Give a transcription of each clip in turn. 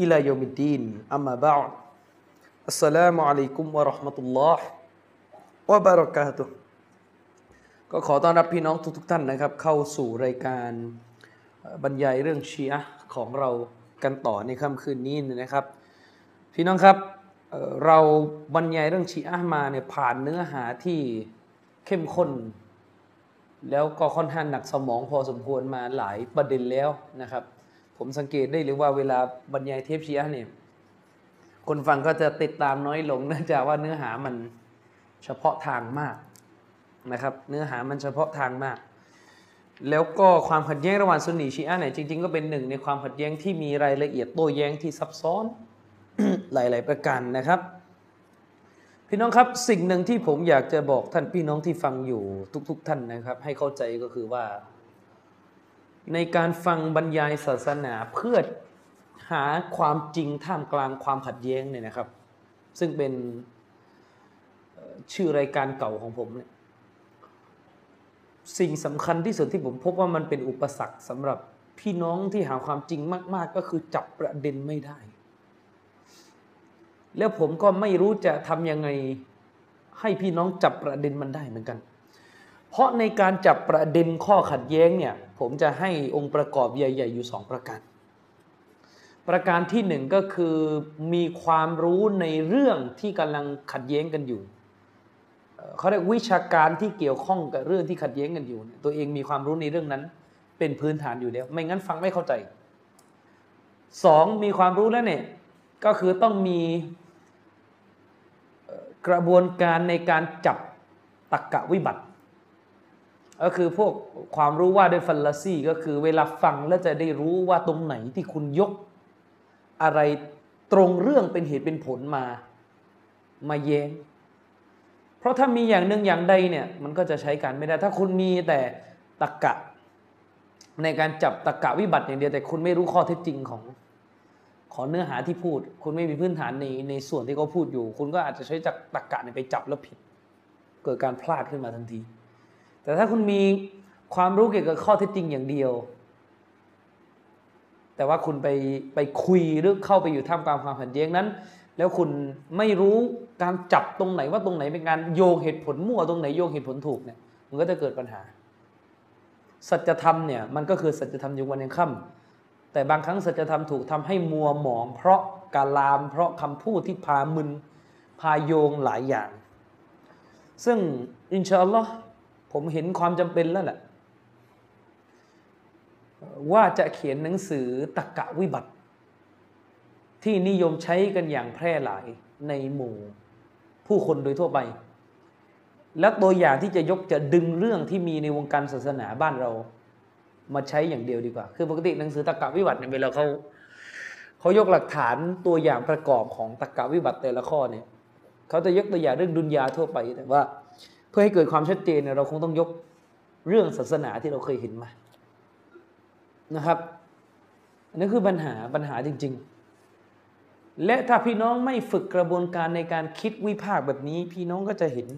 อิลายมิดดีนอัมมาบะอัสสลามุอะลัยกุมวะราะห์มะตุลก็ขอต้อนรับพี่น้องทุกๆท่านนะครับ เข้าสู่รายการบรรยายเรื่องชีอะของเรากันต่อในค่ำคืนนี้นะครับ พี่น้องครับเราบรรยายเรื่องชีอะมาเนี่ยผ่านเนื้อหาที่เข้มข้น แล้วก็ค่อนข้างหนักสมองพอสมควรมาหลายประเด็นแล้วนะครับ ผมสังเกตได้เลยว่าเวลาบรรยายเทปชีอะห์เนี่ยคนฟังก็จะติดตามน้อยลงเนื่องจากว่าเนื้อหามันเฉพาะทางมากนะครับ เนื้อหามันเฉพาะทางมาก แล้วก็ความขัดแย้งระหว่างซุนนีชีอะเนี่ยจริง ๆ ก็เป็นหนึ่งในความขัดแย้งที่มีรายละเอียดโต้แย้งที่ซับซ้อนหลาย ๆ ประการนะครับ พี่น้องครับสิ่งหนึ่งที่ผมอยากจะบอกท่านพี่น้องที่ฟังอยู่ทุก ๆ ท่านนะครับ ให้เข้าใจก็คือว่า ในการฟังบรรยายศาสนาเพื่อหาความจริงท่ามกลางความขัดแย้งเนี่ยนะครับ ซึ่งเป็นชื่อรายการเก่าของผมเนี่ยสิ่งสำคัญที่สุดที่ผมพบว่ามันเป็นอุปสรรคสำหรับพี่น้องที่หาความจริงมาก ๆ ก็คือจับประเด็นไม่ได้ แล้วผมก็ไม่รู้จะทำยังไงให้พี่น้องจับประเด็นมันได้เหมือนกัน เพราะในการจับประเด็นข้อขัดแย้งเนี่ย ผมจะให้องค์ประกอบใหญ่ ๆ อยู่สองประการ ประการที่หนึ่งก็คือมีความรู้ในเรื่องที่กำลังขัดแย้งกันอยู่เขาเรียกวิชาการที่เกี่ยวข้องกับเรื่องที่ขัดแย้งกันอยู่ ตัวเองมีความรู้ในเรื่องนั้น เป็นพื้นฐานอยู่แล้ว ไม่งั้นฟังไม่เข้าใจสองมีความรู้แล้วเนี่ยก็คือต้องมีกระบวนการในการจับตักกะวิบัติ ก็คือพวกความรู้ว่าด้วยฟัลลาซีก็คือเวลาฟังแล้วจะได้รู้ว่าตรงไหนที่คุณยก อะไรตรงเรื่องเป็นเหตุเป็นผลมา มาแย้งเพราะถ้ามีอย่างหนึ่งอย่างใดเนี่ยมันก็จะใช้การไม่ได้ ถ้าคุณมีแต่ตะกกะ ในการจับตะกกะวิบัติอย่างเดียวแต่คุณไม่รู้ข้อเท็จจริงของของเนื้อหาที่พูด คุณไม่มีพื้นฐานในในส่วนที่เขาพูดอยู่ คุณก็อาจจะใช้จากตะกะเนี่ยไปจับแล้วผิด เกิดการพลาดขึ้นมาทันที แต่ถ้าคุณมีความรู้เกี่ยวกับข้อเท็จจริงอย่างเดียว แต่ว่าคุณไปไปคุยหรือเข้าไปอยู่ท่ามกลางความขัดแย้งนั้น แล้วคุณไม่รู้การจับตรงไหนว่าตรงไหนเป็นการโยงเหตุผลมั่วตรงไหนโยงเหตุผลถูกเนี่ยมันก็จะเกิดปัญหา สัจธรรมเนี่ยมันก็คือสัจธรรมยังวันยังค่ำแต่บางครั้งสัจธรรมถูกทำให้มัวหมอง เพราะการลามเพราะคำพูดที่พามึนพาโยงหลายอย่าง ซึ่งอินชาอัลลอฮ์ ผมเห็นความจำเป็นแล้วแหละว่าจะเขียนหนังสือตะกะวิบัติ ที่นิยมใช้กันอย่างแพร่หลายในหมู่ผู้คนโดยทั่วไป และตัวอย่างที่จะยกจะดึงเรื่องที่มีในวงการศาสนาบ้านเรา มาใช้อย่างเดียวดีกว่า คือปกติหนังสือตะกะวิบัติเนี่ยเวลาเขาเขายกหลักฐานตัวอย่างประกอบของตะกะวิบัติแต่ละข้อเนี่ยเขาจะยกตัวอย่างเรื่องดุนยาทั่วไปแต่ว่า เพื่อให้เกิดความชัดเจนเนี่ยเราคงต้องยกเรื่องศาสนาที่เราเคยเห็นมานะครับอันนี้คือปัญหาปัญหาจริง ๆ และถ้าพี่น้องไม่ฝึกกระบวนการในการคิดวิพากษ์แบบนี้ พี่น้องก็จะเห็น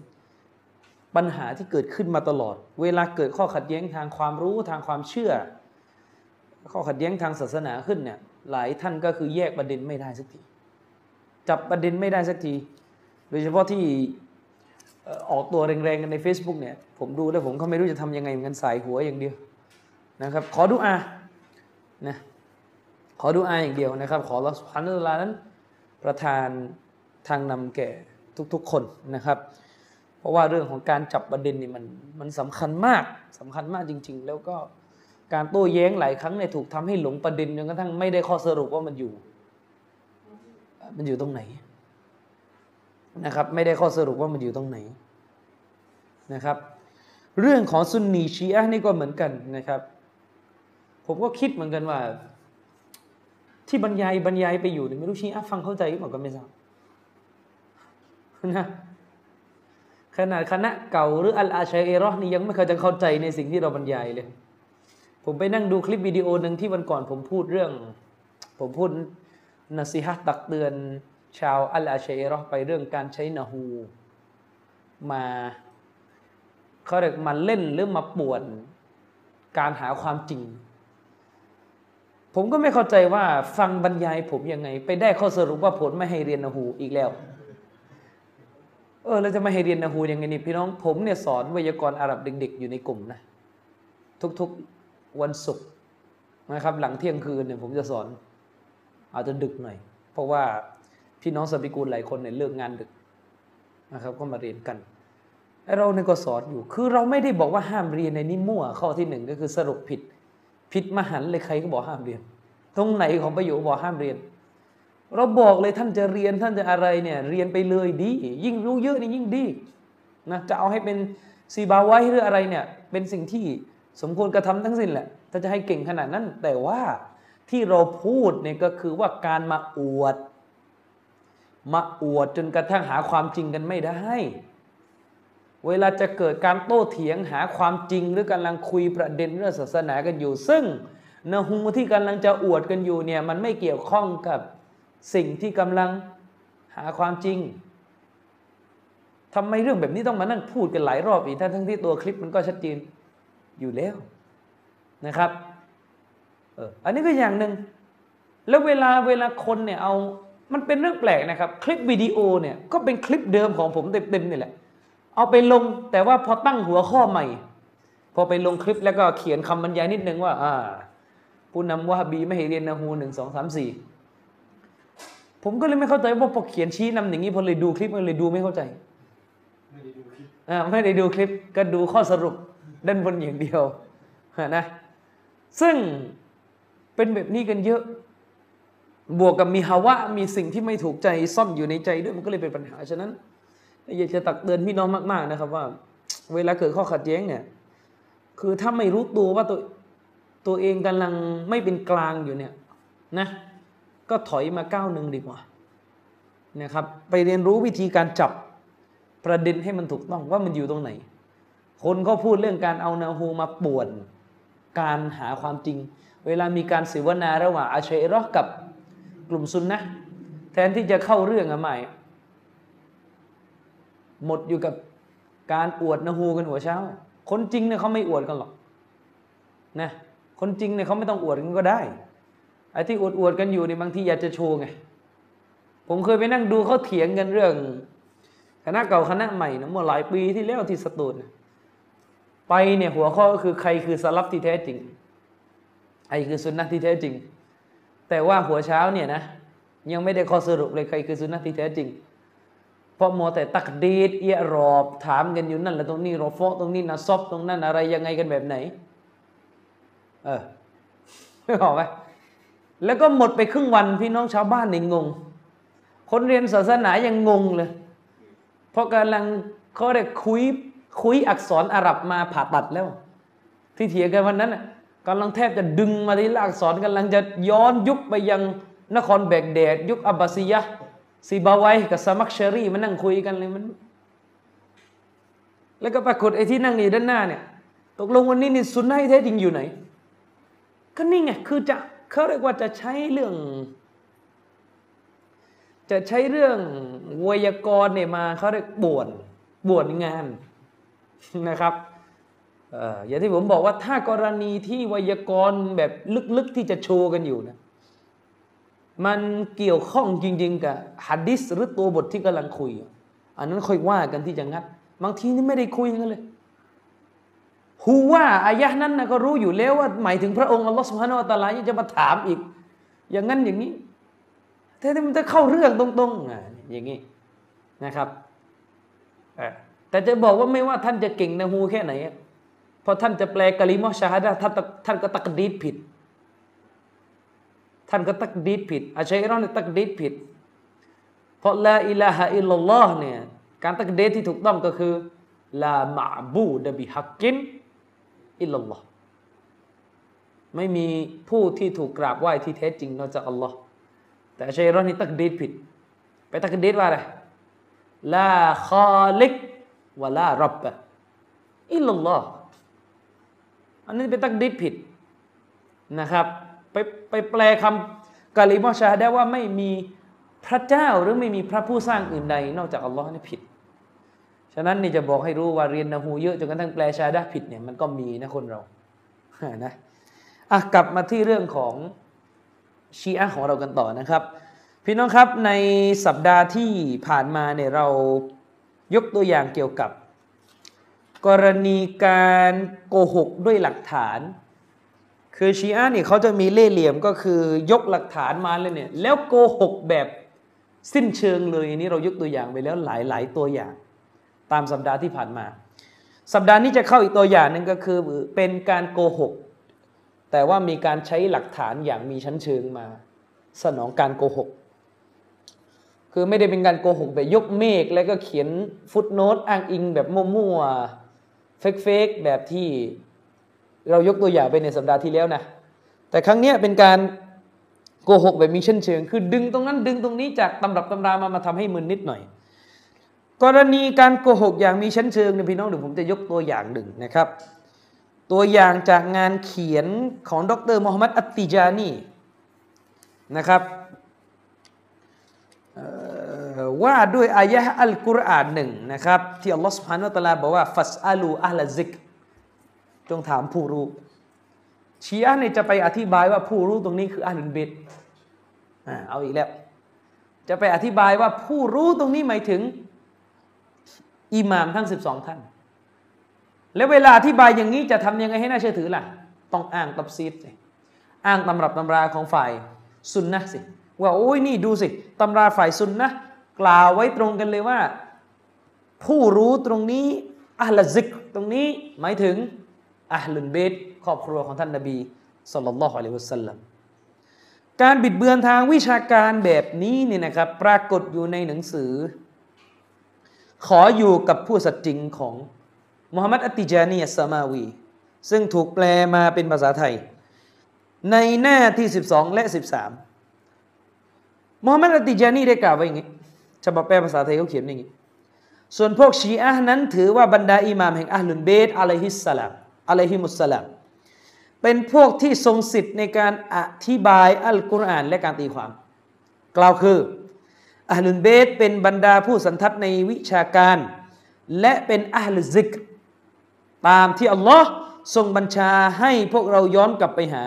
ปัญหาที่เกิดขึ้นมาตลอด เวลาเกิดข้อขัดแย้งทางความรู้ทางความเชื่อ ข้อขัดแย้งทางศาสนาขึ้นเนี่ยหลายท่านก็คือแยกประเด็นไม่ได้สักทีจับประเด็นไม่ได้สักที โดยเฉพาะที่ ออกตัวแรงๆกันใน Facebook เนี่ยผมดูแล้วผมก็ไม่รู้จะทำยังไงเหมือนกันสายหัวอย่างเดียวนะครับ ขอดูอานะขอดูอาอย่างเดียวนะครับ ขอรัสพันธ์ลานั้นประทานทางนำแก่ทุกๆคนนะครับ เพราะว่าเรื่องของการจับประเด็นนี่มันมันสำคัญมากสำคัญมากจริง ๆ แล้วก็การโต้แย้งหลายครั้งเนี่ยถูกทำให้หลงประเด็นจนกระทั่งไม่ได้ข้อสรุปว่ามันอยู่ มันอยู่ตรงไหน นะครับ ไม่ได้ข้อสรุปว่ามันอยู่ตรงไหนนะครับ เรื่องของซุนนีชีอะนี่ก็เหมือนกันนะครับ ผมก็คิดเหมือนกันว่า ที่บรรยายบรรยายไปอยู่เนี่ยไม่รู้ชีอะฟังเข้าใจหรือเปล่าก็ไม่ทราบนะขนาดคณะเก่าหรืออัลอาชัยเอรอนี่ยังไม่เคยจะเข้าใจในสิ่งที่เราบรรยายเลย ผมไปนั่งดูคลิปวิดีโอหนึ่งที่วันก่อนผมพูดเรื่อง ผมพูดนัสิฮะตักเตือน ชาวอัลอาชัยเอรอไปเรื่องการใช้นาฮูมาเขาเรียกมาเล่นหรือมาป่วน การหาความจริง ผมก็ไม่เข้าใจว่าฟังบรรยายผมยังไง ไปได้ข้อสรุปว่าผลไม่ให้เรียนนาฮูอีกแล้ว เออเราจะไม่ให้เรียนนาฮูยังไงนี่พี่น้องผมเนี่ยสอนวยากรณ์อาหรับเด็ก ๆ อยู่ในกลุ่มนะทุกๆวันศุกร์นะครับ หลังเที่ยงคืนเนี่ยผมจะสอน อาจจะดึกหน่อย เพราะว่า พี่น้องสบิกูลหลายคนเนี่ยเลิกงานดึกนะครับก็มาเรียนกันเราเนี่ยก็สอนอยู่ คือเราไม่ได้บอกว่าห้ามเรียนในนี้มั่วข้อที่หนึ่งก็คือสรุปผิด ผิดมหันเลยใครก็บอกห้ามเรียน ตรงไหนของประโยชน์บอกห้ามเรียน เราบอกเลยท่านจะเรียนท่านจะอะไรเนี่ยเรียนไปเลยดี ยิ่งรู้เยอะนี่ยิ่งดีนะจะเอาให้เป็นซีบาไว้หรืออะไรเนี่ยเป็นสิ่งที่สมควรกระทำทั้งสิ้นแหละ ถ้าจะให้เก่งขนาดนั้น แต่ว่าที่เราพูดเนี่ยก็คือว่าการมาอวด มาอวดจนกระทั่งหาความจริงกันไม่ได้ เวลาจะเกิดการโต้เถียงหาความจริงหรือกำลังคุยประเด็นเรื่องศาสนากันอยู่ ซึ่งนหูที่กำลังจะอวดกันอยู่เนี่ยมันไม่เกี่ยวข้องกับสิ่งที่กำลังหาความจริงทำไมเรื่องแบบนี้ต้องมานั่งพูดกันหลายรอบอีกทั้งทั้งที่ตัวคลิปมันก็ชัดเจนอยู่แล้วนะครับเอออันนี้ก็อย่างหนึ่งแล้วเวลาเวลาคนเนี่ยเอา มันเป็นเรื่องแปลกนะครับ คลิปวิดีโอเนี่ยก็เป็นคลิปเดิมของผมเต็มๆนี่แหละ เอาไปลงแต่ว่าพอตั้งหัวข้อใหม่ พอไปลงคลิปแล้วก็เขียนคำบรรยายนิดนึงว่า อ่า ผู้นำวะฮบีไม่ให้เรียนนาฮูหนึ่งสองสามสี่ผมก็เลยไม่เข้าใจว่าพอเขียนชี้นำอย่างนี้พอเลยดูคลิปมันเลยดูไม่เข้าใจไม่ได้ดูคลิปอ่าไม่ได้ดูคลิปก็ดูข้อสรุปด้านบนอย่างเดียวนะซึ่งเป็นแบบนี้กันเยอะ บวกกับมีฮาวะมีสิ่งที่ไม่ถูกใจซ่อนอยู่ในใจด้วยมันก็เลยเป็นปัญหาฉะนั้นอยากจะตักเตือนพี่น้องมากๆนะครับ ว่า เวลาเกิดข้อขัดแย้งเนี่ย คือถ้าไม่รู้ตัวว่าตัวตัวเองกำลังไม่เป็นกลางอยู่เนี่ยนะ ก็ถอยมาก้าวหนึ่งดีกว่านะครับ ไปเรียนรู้วิธีการจับประเด็นให้มันถูกต้องว่ามันอยู่ตรงไหน คนเขาพูดเรื่องการเอานาฮูมาป่วน การหาความจริง เวลามีการสิวนาระหว่างอาเชรอกับ กลุ่มซุนนะแทนที่จะเข้าเรื่องอะใหม่ หมดอยู่กับการอวดนาฮูกันหัวเช้า คนจริงเนี่ยเขาไม่อวดกันหรอกนะคนจริงเนี่ยเขาไม่ต้องอวดกันก็ได้ไอ้ที่อวดอวดกันอยู่ในบางทีอยากจะโชว์ไงผมเคยไปนั่งดูเขาเถียงกันเรื่อง คณะเก่าคณะใหม่นะเมื่อหลายปีที่แล้วที่สตูลไปเนี่ยหัวข้อก็คือใครคือสลับที่แท้จริงไอ้คือสุนนะที่แท้จริง แต่ว่าหัวเช้าเนี่ยนะยังไม่ได้ข้อสรุปเลยใครคือสุนนะที่แท้จริง เพราะมัวแต่ตักดีดเอียรอบถามกันอยู่นั่นแล้วตรงนี้รอฟอตรงนี้นะซอบตรงนั้นอะไรยังไงกันแบบไหน เออไม่บอกไหมแล้วก็หมดไปครึ่งวันพี่น้องชาวบ้านนี่งง คนเรียนศาสนายังงงเลย เพราะกำลังเขาได้คุยคุยอักษรอาหรับมาผ่าตัดแล้ว ที่เถียงกันวันนั้นน่ะ กำลังแทบจะดึงมาที่อักษรกำลังจะย้อนยุคไปยังนครแบกแดดยุคอับบาซียะซีบาไวกับสมักเชอรี่มานั่งคุยกันเลยมัน แล้วก็ปรากฏไอ้ที่นั่งอยู่ด้านหน้าเนี่ยตกลงวันนี้นี่สุนนะแท้จริงอยู่ไหน ก็นี่ไงคือจะเขาเรียกว่าจะใช้เรื่อง จะใช้เรื่องไวยากรณ์เนี่ยมาเขาเรียกบ่วนบ่วนงานนะครับ อย่างที่ผมบอกว่าถ้ากรณีที่ไวยากรณ์แบบลึกๆที่จะโชว์กันอยู่นะมันเกี่ยวข้องจริง ๆ กับฮัดดิสหรือตัวบทที่กำลังคุย อันนั้นค่อยว่ากันที่จะงัด บางทีนี่ไม่ได้คุยกันเลยฮูว่าอายะนั้นนะก็รู้อยู่แล้วว่าหมายถึงพระองค์อัลลอฮฺสุบฮานาอัลตะลายจะมาถามอีก อย่างนั้นอย่างนี้แต่มันจะเข้าเรื่องตรงๆอะอย่างนี้นะครับแต่จะบอกว่าไม่ว่าท่านจะเก่งนะฮูแค่ไหน พอท่านจะแปลกะลิมอชาฮดะท่านท่านก็ตักดีดผิด ท่านก็ตักดีดผิด อาชัยรอนตักดีดผิด เพราะละอิลาฮะอิลลัลลอฮ์เนี่ยการตักดีดที่ถูกต้องก็คือลามาบูดบิฮักกินอิลลัลลอฮ์ไม่มีผู้ที่ถูกกราบไหว้ที่แท้จริงนอกจากอัลลอฮ์แต่ชัยรอนนี่ตักดีดผิด ไปตักดีดว่าอะไรลาคอลิกวะลารับะอิลลัลลอฮ์ อันนี้ไปตักดีดผิดนะครับ ไปไปแปลคำกาลิมอชาได้ว่าไม่มีพระเจ้าหรือไม่มีพระผู้สร้างอื่นใด นอกจากอัลลอฮ์นี่ผิด ฉะนั้นนี่จะบอกให้รู้ว่าเรียนนะฮูเยอะจนกระทั่งแปลชาดาผิดเนี่ยมันก็มีนะคนเรานะอะกลับมาที่เรื่องของชีอะของเรากันต่อนะครับ พี่น้องครับในสัปดาห์ที่ผ่านมาเนี่ยเรายกตัวอย่างเกี่ยวกับ กรณีการโกหกด้วยหลักฐาน คือชีอะนี่เขาจะมีเล่ห์เหลี่ยมก็คือยกหลักฐานมาเลยเนี่ยแล้วโกหกแบบสิ้นเชิงเลยอันนี้เรายกตัวอย่างไปแล้วหลายหลายตัวอย่าง ตามสัปดาห์ที่ผ่านมา สัปดาห์นี้จะเข้าอีกตัวอย่างหนึ่งก็คือเป็นการโกหก แต่ว่ามีการใช้หลักฐานอย่างมีชั้นเชิงมา สนองการโกหก คือไม่ได้เป็นการโกหกแบบยกเมฆแล้วก็เขียนฟุตโนตอ้างอิงแบบมั่วๆ เฟกๆแบบที่เรายกตัวอย่างไปในสัปดาห์ที่แล้วนะ แต่ครั้งนี้เป็นการโกหกแบบมีชั้นเชิง คือดึงตรงนั้นดึงตรงนี้จากตำรับตำรามามาทำให้มึนนิดหน่อย กรณีการโกหกอย่างมีชั้นเชิงเนี่ยพี่น้องเดี๋ยวผมจะยกตัวอย่างหนึ่งนะครับ ตัวอย่างจากงานเขียนของดรมูฮัมมัดอัตติจานีนะครับ ว่าด้วยอายะห์อัลกุรอานหนึ่งนะครับ ที่อัลลอฮฺสุบฮานุวะตะอาลาบอกว่าฟัสอาลูอัลซิก จงถามผู้รู้ชีอะห์เนี่ยจะไปอธิบายว่าผู้รู้ตรงนี้คืออัลลุนบตอ่าเอาอีกแล้ว จะไปอธิบายว่าผู้รู้ตรงนี้หมายถึงอิหม่ามทั้ง 12 ท่าน แล้วเวลาอธิบายอย่างนี้จะทำยังไงให้น่าเชื่อถือล่ะ ต้องอ้างตับซีดสิอ้างตำรับตำราของฝ่ายซุนนะสิว่าโอ้ยนี่ดูสิตำราฝ่ายซุนนะ กล่าวไว้ตรงกันเลยว่า ผู้รู้ตรงนี้อัลซิกตรงนี้หมายถึงอัลลุนเบตครอบครัวของท่านนบีสุลต่านละฮ์อะลัยฮิวะสัลลัมการบิดเบือนทางวิชาการแบบนี้เนี่ยนะครับ ปรากฏอยู่ในหนังสือ ขออยู่กับผู้สัตย์จริงของมุฮัมหมัดอัติจานีอัสมาวี ซึ่งถูกแปลมาเป็นภาษาไทย ในหน้าที่ 12 และ 13มุฮัมหมัดอัตติจานีได้กล่าวไว้อย่างนี้ ฉบับแปลภาษาไทยเขาเขียนอย่างนี้ ส่วนพวกชีอะห์นั้นถือว่าบรรดาอิหม่ามแห่งอัลลุนเบตอะลัยฮิสสลามอะลัยฮิมุสสลามเป็นพวกที่ทรงสิทธิ์ในการอธิบายอัลกุรอานและการตีความ กล่าวคืออัลลุนเบตเป็นบรรดาผู้สันทัดในวิชาการ และเป็นอัลซิกตามที่อัลลอฮ์ทรงบัญชาให้พวกเราย้อนกลับไปหา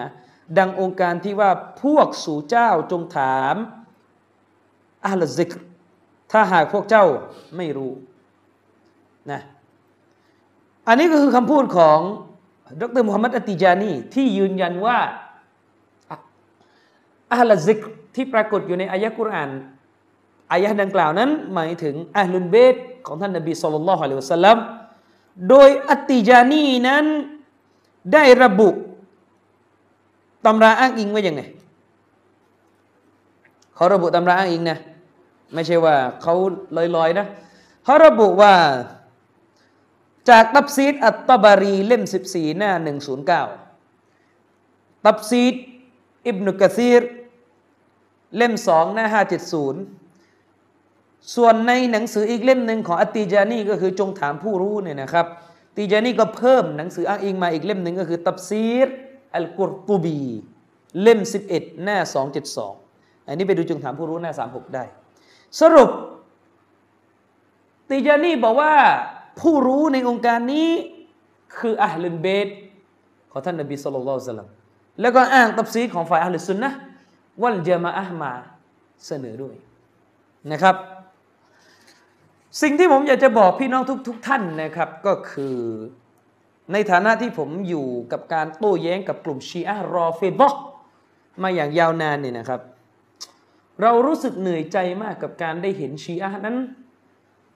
ดังองค์การที่ว่าพวกสู่เจ้าจงถามอัลซิกร ถ้าหากพวกเจ้าไม่รู้นะอันนี้ก็คือคำพูดของดรมุฮัมมัดอตติจานีที่ยืนยันว่าอัลซิกที่ปรากฏอยู่ในอายะกุรอานอายะดังกล่าวนั้น หมายถึงอัลลุนเบตของท่านนบีสุลต่านละฮ์อะลัยฮิวะสัลลัมโดยอัตติจานีนั้นได้ระบุตำราอ้างอิงไว้ยังไงเขาระบุตำราอ้างอิงนะ ไม่ใช่ว่าเขาลอยๆนะเขาระบุว่า จากตับซีดอัตตบารีเล่ม 14 หน้า 109 ตับซีดอิบนุกะซีรเล่ม 2 หน้า 570 ส่วนในหนังสืออีกเล่มหนึ่งของอตติจานีก็คือจงถามผู้รู้เนี่ยนะครับติจานีก็เพิ่มหนังสืออ้างอิงมาอีกเล่มหนึ่งก็คือ ตับซีรอัลกุรตุบี เล่ม 11 หน้า 272 อันนี้ไปดูจงถามผู้รู้หน้า 36 ได้ สรุป ติจานีบอกว่าผู้รู้ในองค์การนี้ คืออัลลุนเบตของท่านนบีสุลต่านละแล้วก็อ้างตับซีของฝ่ายอัลลุสุนนะวัลจมะอะมาเสนอด้วยนะครับ สิ่งที่ผมอยากจะบอกพี่น้องทุก ๆทท่านนะครับ ก็คือในฐานะที่ผมอยู่กับการโต้แย้งกับกลุ่มชีอะรอเฟบะมาอย่างยาวนานเนี่ยนะครับ เรารู้สึกเหนื่อยใจมากกับการได้เห็นชีอะห์นั้น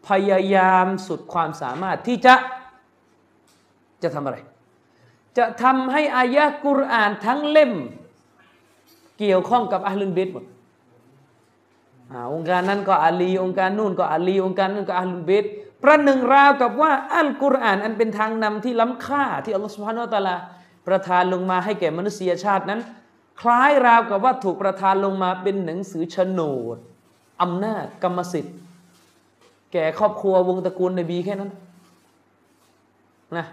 พยายามสุดความสามารถที่จะจะทำอะไร จะทำให้อายะกุรอานทั้งเล่ม เกี่ยวข้องกับอัลลุนเบตหมดอาองค์การนั้นก็อาลีองค์การนู่นก็อาลีองค์การนั้นก็อัลลุนเบตประหนึ่งราวกับว่าอัลกุรอานอันเป็นทางนำที่ล้ำค่าที่อัลลอฮฺสุบฮานาอัลตะลาประทานลงมาให้แก่มนุษยชาตินั้น คล้ายราวกับว่าถูกประทานลงมาเป็นหนังสือโฉนดอำนาจกรรมสิทธิ์ แก่ครอบครัววงตระกูลนบีแค่นั้นนะ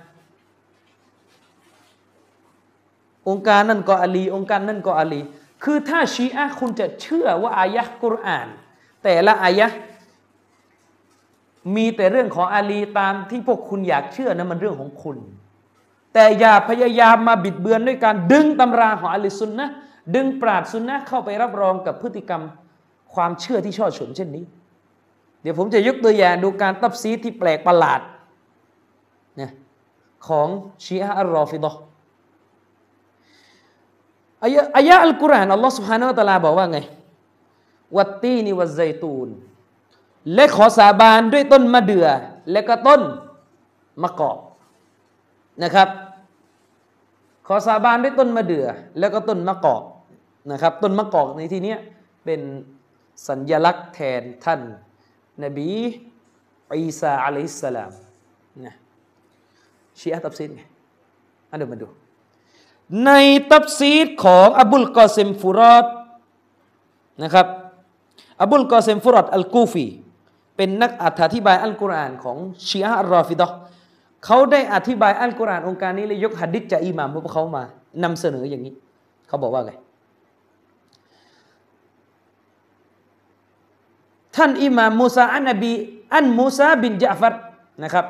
องค์การนั่นก็อาลี องค์การนั่นก็อาลี คือถ้าชีอะคุณจะเชื่อว่าอายะกุรอาน แต่ละอายะมีแต่เรื่องของอาลีตามที่พวกคุณอยากเชื่อนะมันเรื่องของคุณ แต่อย่าพยายามมาบิดเบือนด้วยการดึงตำราของอาลีซุนนะห์ดึงปราดซุนนะห์เข้าไปรับรองกับพฤติกรรมความเชื่อที่ช่อฉนเช่นนี้ เดี๋ยวผมจะยกตัวอย่างดูการตับซีดที่แปลกประหลาดนะของชีอะห์อัลรอฟิดะห์อายะอายะอัลกุรอานอัลลอฮ์ سبحانه และ تعالى บอกว่าไง วัตตีนิวัซไซตูน และขอสาบานด้วยต้นมะเดื่อ และก็ต้นมะกอกนะครับ ขอสาบานด้วยต้นมะเดื่อ แล้วก็ต้นมะกอกนะครับ ต้นมะกอกในที่นี้เป็นสัญญลักษณ์แทนท่าน นบีอีสาอะลัยฮิสสลามนะชีอะตับซีดไงอันเดี๋ยวมาดู ในตับซีดของอบุลกอซิมฟุรอดนะครับอบุลกอซิมฟุรอดอัลกูฟีเป็นนักอธิบายอัลกุรอานของชีอะห์อัลรอฟิดะ เขาได้อธิบายอัลกุรอานองค์การนี้เลยยกหะดิษจากอิหม่ามพวกเขามานำเสนออย่างนี้ เขาบอกว่าไงท่านอิหม่ามมูซาعن أبي عن موسى بن جعفر นะครับ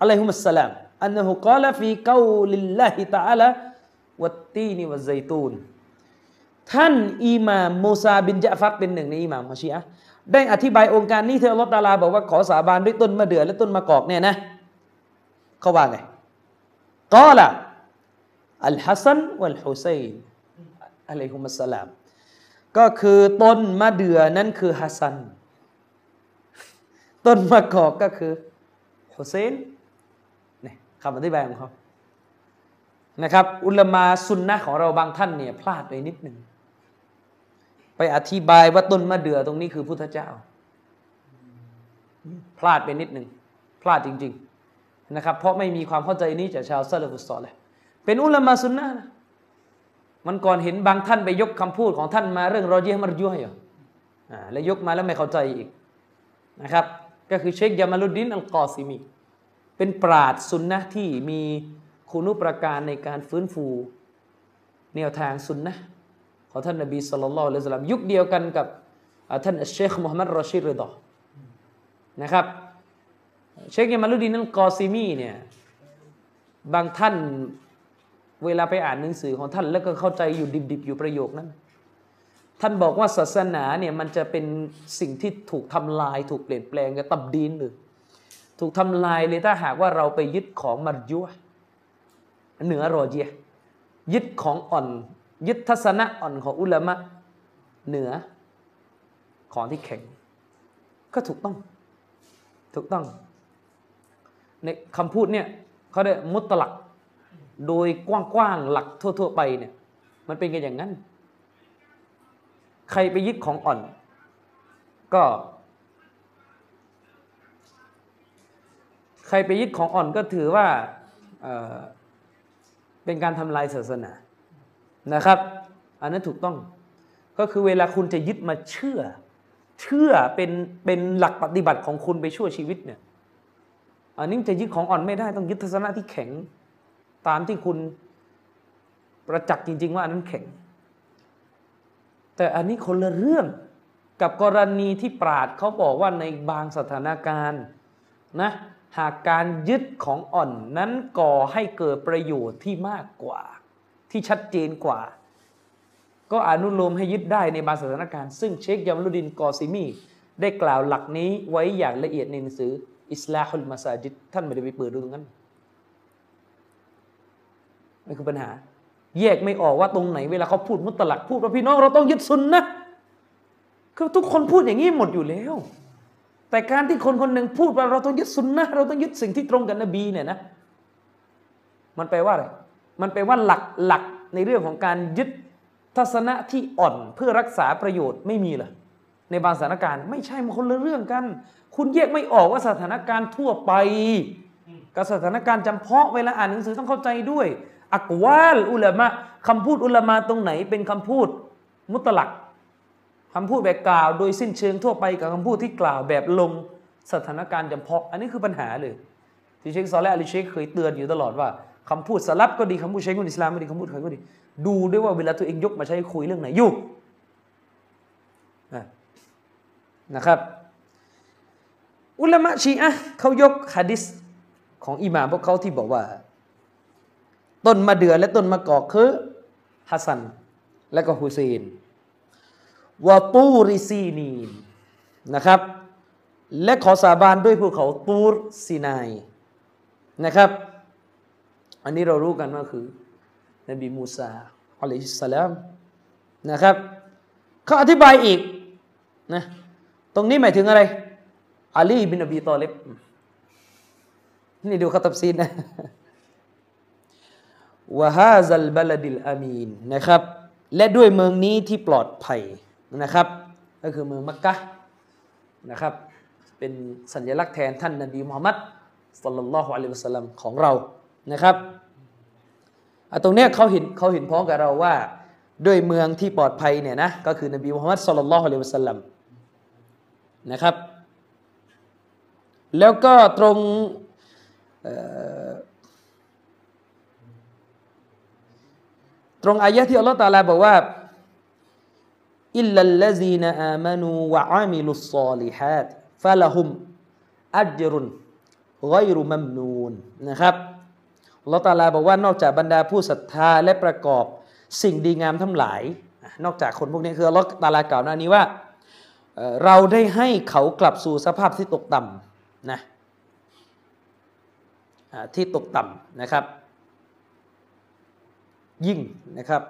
عليهم السلام أنه قال في قول الله تعالى والتين والزيتونท่านอิหม่ามมูซาบินจาฟัรเป็นหนึ่งในอิหม่ามมาชีอะได้อธิบายองค์การนี้เธออัลอฮ์ตาลาบอกว่าขอสาบานด้วยต้นมะเดื่อและต้นมะกอกเนี่ยนะ เขาว่าไงกอละอัลฮัสซันวัลฮุซัยนอะลัยฮุมัสสลาม ก็คือต้นมะเดื่อนั้นคือฮัสซัน ต้นมะกอกก็คือฮุเซนนี่คำอธิบายของเขานะครับ อุลมาซุนนะของเราบางท่านเนี่ยพลาดไปนิดหนึ่งไปอธิบายว่าต้นมะเดื่อตรงนี้คือพุทธเจ้า พลาดไปนิดหนึ่งพลาดจริง ๆ นะครับเพราะไม่มีความเข้าใจนี้จากชาวซาลฟุสซอลเลยเป็นอุลามาซุนนะนะมันก่อนเห็นบางท่านไปยกคำพูดของท่านมาเรื่องรอเยมารยุยอ่าแล้วยกมาแล้วไม่เข้าใจอีกนะครับ ก็คือเชคยามาลุดดินอัลกอซิมี เป็นปราดซุนนะที่มีคุณุปการในการฟื้นฟูแนวทางซุนนะของท่านนบีสุลต่านละสลัมยุคเดียวกันกับท่านอัชเชคมุฮัมมัดรอชิดริดอนะครับ เชคยามาลุดดินอัลกอซิมีเนี่ยบางท่านเวลาไปอ่านหนังสือของท่านแล้วก็เข้าใจอยู่ดิบๆอยู่ประโยคนั้น ท่านบอกว่าศาสนาเนี่ยมันจะเป็นสิ่งที่ถูกทำลาย ถูกเปลี่ยนแปลงกับตับดีนหรือถูกทำลายเลยถ้าหากว่าเราไปยึดของมัรยุะเหนือรอเจียยึดของอ่อน ยึดทัศนะอ่อนของอุลามะเหนือของที่แข็ง ก็ถูกต้อง ถูกต้อง ในคำพูดเนี่ยเขาได้มุตลัก โดยกว้างๆหลักทั่ว ๆ ไปเนี่ย มันเป็นกันอย่างนั้น ใครไปยึดของอ่อน ก็ ใครไปยึดของอ่อนก็ถือว่าเเป็นการทำลายศาสนานะครับ อันนั้นถูกต้องก็คือเวลาคุณจะยึดมาเชื่อ เชื่อเป็นเป็นหลักปฏิบัติของคุณไปชั่วชีวิตเนี่ย อันนี้จะยึดของอ่อนไม่ได้ต้องยึดทัศนะที่แข็ง ตามที่คุณประจักษ์จริง ๆ ว่าอันนั้นแข็ง แต่อันนี้คนละเรื่องกับกรณีที่ปราดเขาบอกว่าในบางสถานการณ์นะหากการยึดของอ่อนนั้นก่อให้เกิดประโยชน์ที่มากกว่า ที่ชัดเจนกว่า ก็อนุโลมให้ยึดได้ในบางสถานการณ์ ซึ่งเชคยามลุดินกอซิมี ได้กล่าวหลักนี้ไว้อย่างละเอียดในหนังสือ อิสลาฮุลมาซาจิดท่านไม่ได้ไปเปิดดูตรงนั้นนี่คือปัญหา แยกไม่ออกว่าตรงไหนเวลาเขาพูดมุตลักพูดว่าพี่น้องเราต้องยึดซุนนะคือทุกคนพูดอย่างนี้หมดอยู่แล้ว แต่การที่คนคนหนึ่งพูดว่าเราต้องยึดซุนนะเราต้องยึดสิ่งที่ตรงกับนบีเนี่ยนะมันแปลว่าอะไร มันแปลว่าหลักหลักในเรื่องของการยึดทัศนะที่อ่อนเพื่อรักษาประโยชน์ไม่มีเหรอในบางสถานการณ์ไม่ใช่มันคนละเรื่องกัน คุณแยกไม่ออกว่าสถานการณ์ทั่วไป กับสถานการณ์จำเพาะเวลาอ่านหนังสือต้องเข้าใจด้วย อักวาลอุลามะคำพูดอุลามะตรงไหนเป็นคำพูดมุตลักคำพูดแบบกล่าวโดยสิ้นเชิงทั่วไปกับคำพูดที่กล่าวแบบลงสถานการณ์จำเพาะ อันนี้คือปัญหาเลย ที่เชคซอลและอลิเชคเคยเตือนอยู่ตลอดว่าคำพูดสลับก็ดีคำพูดใช้คนอิสลามก็ดีคำพูดใครก็ดี ดูด้วยว่าเวลาตัวเองยกมาใช้คุยเรื่องไหนอยู่นะครับ อุลามะชีอะเขายกฮะดิษของอิหม่ามพวกเขาที่บอกว่า ต้นมะเดื่อและต้นมะกอกคือฮัสซัน และก็ฮุเซนวาตูริซีนีนนะครับ และขอสาบานด้วยภูเขาตูรซีนายนะครับ อันนี้เรารู้กันว่าคือนบีมูซาอะลัยฮิสสลามนะครับเขาอธิบายอีกนะตรงนี้หมายถึงอะไร อาลีบินอบีตอเลบนี่ดูขตับซีนนะวะฮาซัลบลดิลอามีนนะครับ และด้วยเมืองนี้ที่ปลอดภัยนะครับ ก็คือเมืองมักกะนะครับ เป็นสัญลักษณ์แทนท่านนบีมุฮัมมัดสัลลัลลอฮุอะลัยฮิวะสัลลัมของเรานะครับตรงนี้เขาเห็นเขาเห็นพ้องกับเราว่า ด้วยเมืองที่ปลอดภัยเนี่ยนะก็คือนบีมุฮัมมัดสัลลัลลอฮุอะลัยฮิวะสัลลัมนะครับ แล้วก็ตรงตรงอายะที่อัลลอฮฺตาลาบอกว่าอิลลัลลซีนอามานูวะอามิลุสซอลิฮัตฟะละฮุมอัจรุนไกรุมัมนูนนะครับอัลลอฮฺตาลาบอกว่านอกจากบรรดาผู้ศรัทธาและประกอบสิ่งดีงามทั้งหลาย นอกจากคนพวกนี้คืออัลลอฮฺตาลากล่าวหน้านี้ว่า เราได้ให้เขากลับสู่สภาพที่ตกต่ำ นะที่ตกต่ำนะครับ ยิ่งนะครับ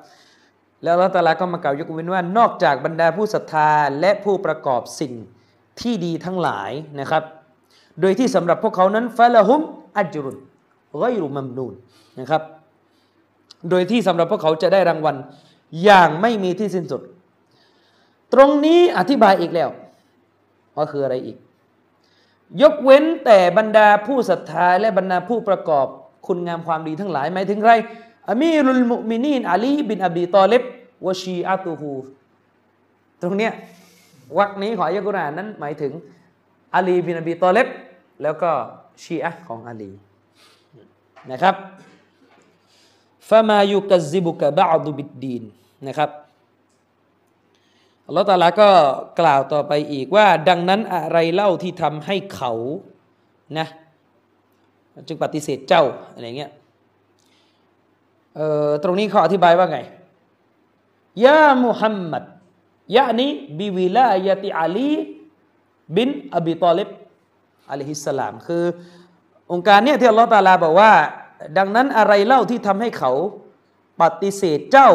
แล้วอัลลอฮฺตาลาก็มากล่าวยกเว้นว่านอกจากบรรดาผู้ศรัทธาและผู้ประกอบสิ่งที่ดีทั้งหลายนะครับ โดยที่สำหรับพวกเขานั้นฟาละฮุมอัจรุนไกรุมัมนูนนะครับ โดยที่สำหรับพวกเขาจะได้รางวัลอย่างไม่มีที่สิ้นสุด ตรงนี้อธิบายอีกแล้วว่าคืออะไรอีก ยกเว้นแต่บรรดาผู้ศรัทธาและบรรดาผู้ประกอบคุณงามความดีทั้งหลายหมายถึงใครอามีรุลมุมินีนอาลีบินอบีตอเลบวชีอาตูฮูตรงเนี้ยวักนี้ของอายะกุรอานนั้นหมายถึงอาลีบินอบีตอเลบแล้วก็ชีอะของอาลีนะครับฟามายุกัซิบุกะบะดุบิดดีนนะครับ อัลลอฮฺตาลาก็กล่าวต่อไปอีกว่า ดังนั้นอะไรเล่าที่ทำให้เขานะจึงปฏิเสธเจ้าอะไรเงี้ยเอ่อตรงนี้เขาอธิบายว่าไงยามุฮัมมัดยะนี้บิวิลายติอาลีบินอบีตอลิบอะลัยฮิสสลาม คือ องค์การเนี่ยที่อัลลอฮฺตาลาบอกว่า ดังนั้นอะไรเล่าที่ทำให้เขาปฏิเสธเจ้า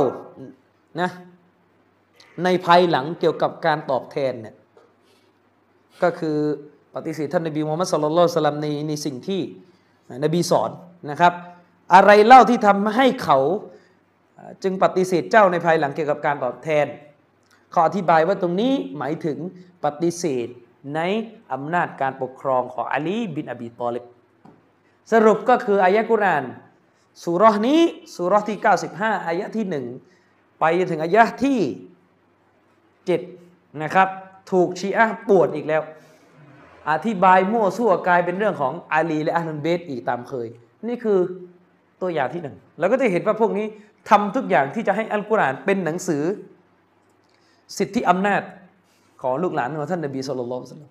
นะ ในภายหลังเกี่ยวกับการตอบแทนเนี่ยก็คือปฏิเสธท่านนบีมูฮัมมัดสุลลัลสลัมในในสิ่งที่นบีสอนนะครับ อะไรเล่าที่ทำให้เขาจึงปฏิเสธเจ้าในภายหลังเกี่ยวกับการตอบแทนขออธิบายว่าตรงนี้หมายถึงปฏิเสธในอำนาจการปกครองของอาลีบินอบีตอลิบสรุปก็คืออายะกุรานสุรนี้สุรที่ 95 อายะที่หนึ่งไปถึงอายะที่ 7นะครับ ถูกชีอะปวดอีกแล้ว อธิบายมั่วซั่วกลายเป็นเรื่องของอาลีและอานันเบสอีกตามเคย นี่คือตัวอย่างที่หนึ่งเราก็จะเห็นว่าพวกนี้ทำทุกอย่างที่จะให้อัลกุรอานเป็นหนังสือ สิทธิอำนาจของลูกหลานของท่านนบีสุลต่าน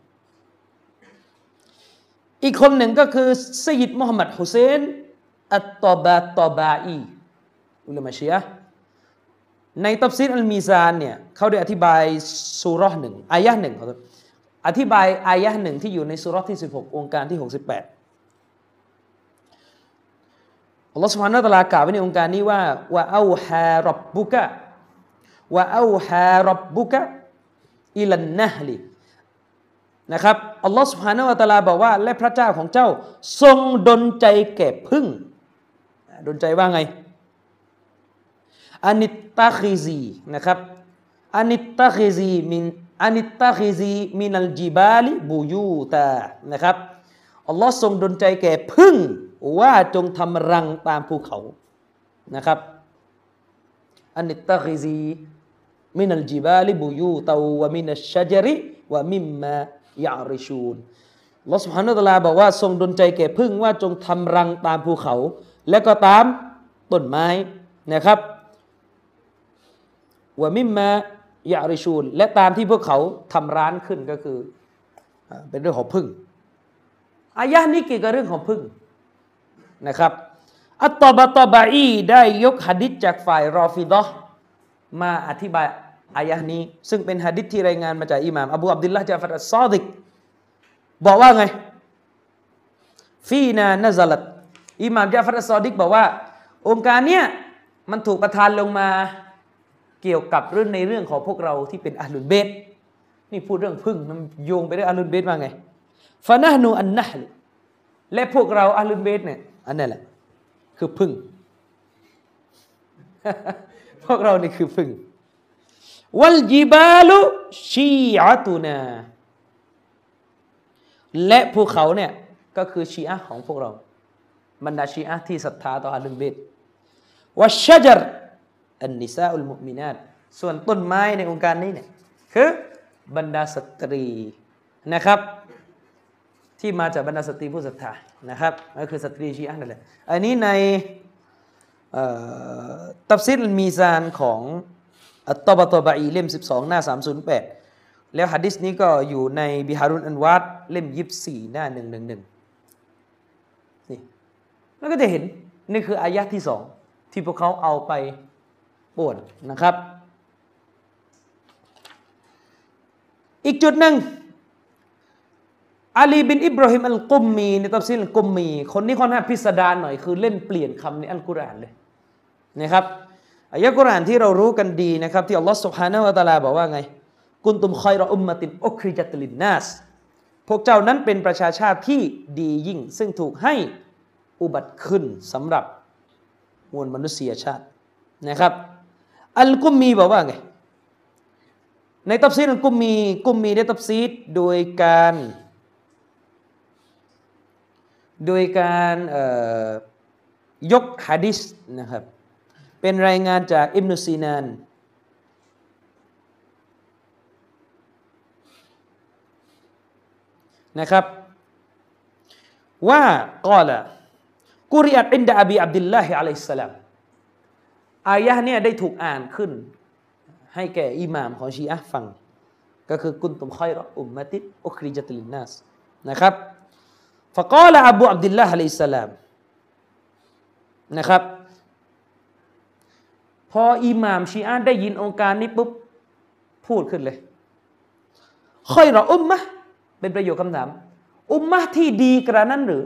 อีกคนหนึ่งก็คือสยิดมุฮัมมัดฮุเซนอัตตบาตบาอีอุลามะชียะ ในตับซีดอัลมีซานเนี่ยเขาได้อธิบายสุรหนึ่งอายะหนึ่งอธิบายอายะหนึ่งที่อยู่ในสุรที่ 16 องค์การที่ 68อัลลอฮฺสุบฮานาตะลากล่าวไว้ในองค์การนี้ว่าว่าเอาฮารับบุกะว่าเอาฮารับบุกะอิลันนะฮลีนะครับอัลลอฮฺสุบฮานาตะลาบอกว่าและพระเจ้าของเจ้า ทรงดนใจแก่พึ่งดนใจว่าไง أن اتخذي นะครับأن اتخذي من أن اتخذي من الجبال بيوتا นะครับอัลลอฮ์ทรงดลใจแก่ผึ้งว่าจงทำรังตามภูเขานะครับأن اتخذي من الجبال بيوتا ومن الشجر ومما يعرشونอัลลอฮ์ซุบฮานะฮูวะตะอาลาบอกว่าทรงดลใจแก่ผึ้งว่าจงทำรังตามภูเขา และก็ตามต้นไม้นะครับ วะมิมมายาริชูน และตามที่พวกเขาทำร้านขึ้นก็คืออ่าเป็นเรื่องของพึ่งอายะห์นี้เกี่ยวกับเรื่องของพึ่งนะครับอัตตบะตบะอีได้ยกหะดิษจากฝ่ายรอฟิดะห์มาอธิบายอายะห์นี้ ซึ่งเป็นหะดิษที่รายงานมาจากอิหม่ามอบูอับดุลละห์จาฟัดอัสซอดิก บอกว่าไงฟีนานะซาลัตอิหม่ามจาฟัดอัสซอดิกบอกว่า องค์การเนี้ยมันถูกประทานลงมา เกี่ยวกับเรื่องในเรื่องของพวกเราที่เป็นอัลลุนเบตนี่พูดเรื่องพึ่งมันโยงไปเรื่องอัลลุนเบตมาไงฟานะนูอันนะลและพวกเราอัลลุนเบตเนี่ยอันนั้นแหละคือพึ่ง พวกเรานี่คือพึ่งวัลจิบาลุชีอะตุนาและภูเขาเนี่ยก็คือชีอะของพวกเราบรรดาชีอะที่ศรัทธาต่ออาลุนเบตวัชชจร อันนิซาอุลมุมินาตส่วนต้นไม้ในองค์การนี้เนี่ยคือบรรดาสตรีนะครับ ที่มาจากบรรดาสตรีผู้ศรัทธานะครับก็คือสตรีชีอะห์นั่นแหละอันนี้ในตัฟซีรอัลมีซานของอัตตบะตบะอีเล่ม 12 หน้า 308 แล้วหะดิษนี้ก็อยู่ในบิฮารุลอันวารเล่มยิบสี่หน้า 111นี่แล้วก็จะเห็นนี่คืออายะที่สองที่พวกเขาเอาไป ปวนนะครับ อีกจุดหนึ่งอาลีบินอิบราฮิมอัลกุมมีในตัฟซีรกุมมี คนนี้ค่อนข้างพิสดารหน่อยคือเล่นเปลี่ยนคำในอัลกุรอานเลยนะครับอายะกุรอานที่เรารู้กันดีนะครับ ที่อัลลอฮฺสุบฮานะฮูวะตะลาบอกว่าไง กุนตุมคอยรออุมมตินอุคริจัตลินนัสพวกเจ้านั้นเป็นประชาชาติที่ดียิ่ง ซึ่งถูกให้อุบัติขึ้นสำหรับมวลมนุษยชาตินะครับ อัลกุมมีบอกว่าไง ในตัฟซีรอัลกุมมี กุมมีได้ตัฟซีรโดยการ โดยการยกฮะดิษนะครับ เป็นรายงานจากอิบนุซีนานนะครับว่ากอละกุริอัตอินดาอบีอับดุลลาฮิอะลัยฮิสสลาม อายะเนี่ยได้ถูกอ่านขึ้น ให้แก่อิหม่ามของชีอะห์ฟัง ก็คือกุนตุมคอยรออุมมะติดอุคริจัตลินนัสนะครับฟะกอละอบูอับดุลลาฮิอะลัยสลามนะครับ พออิหม่ามชีอะห์ได้ยินองค์การนี้ปุ๊บ พูดขึ้นเลยคอยรออุมมะเป็นประโยคคำถาม อุมมะที่ดีกระนั้นหรือ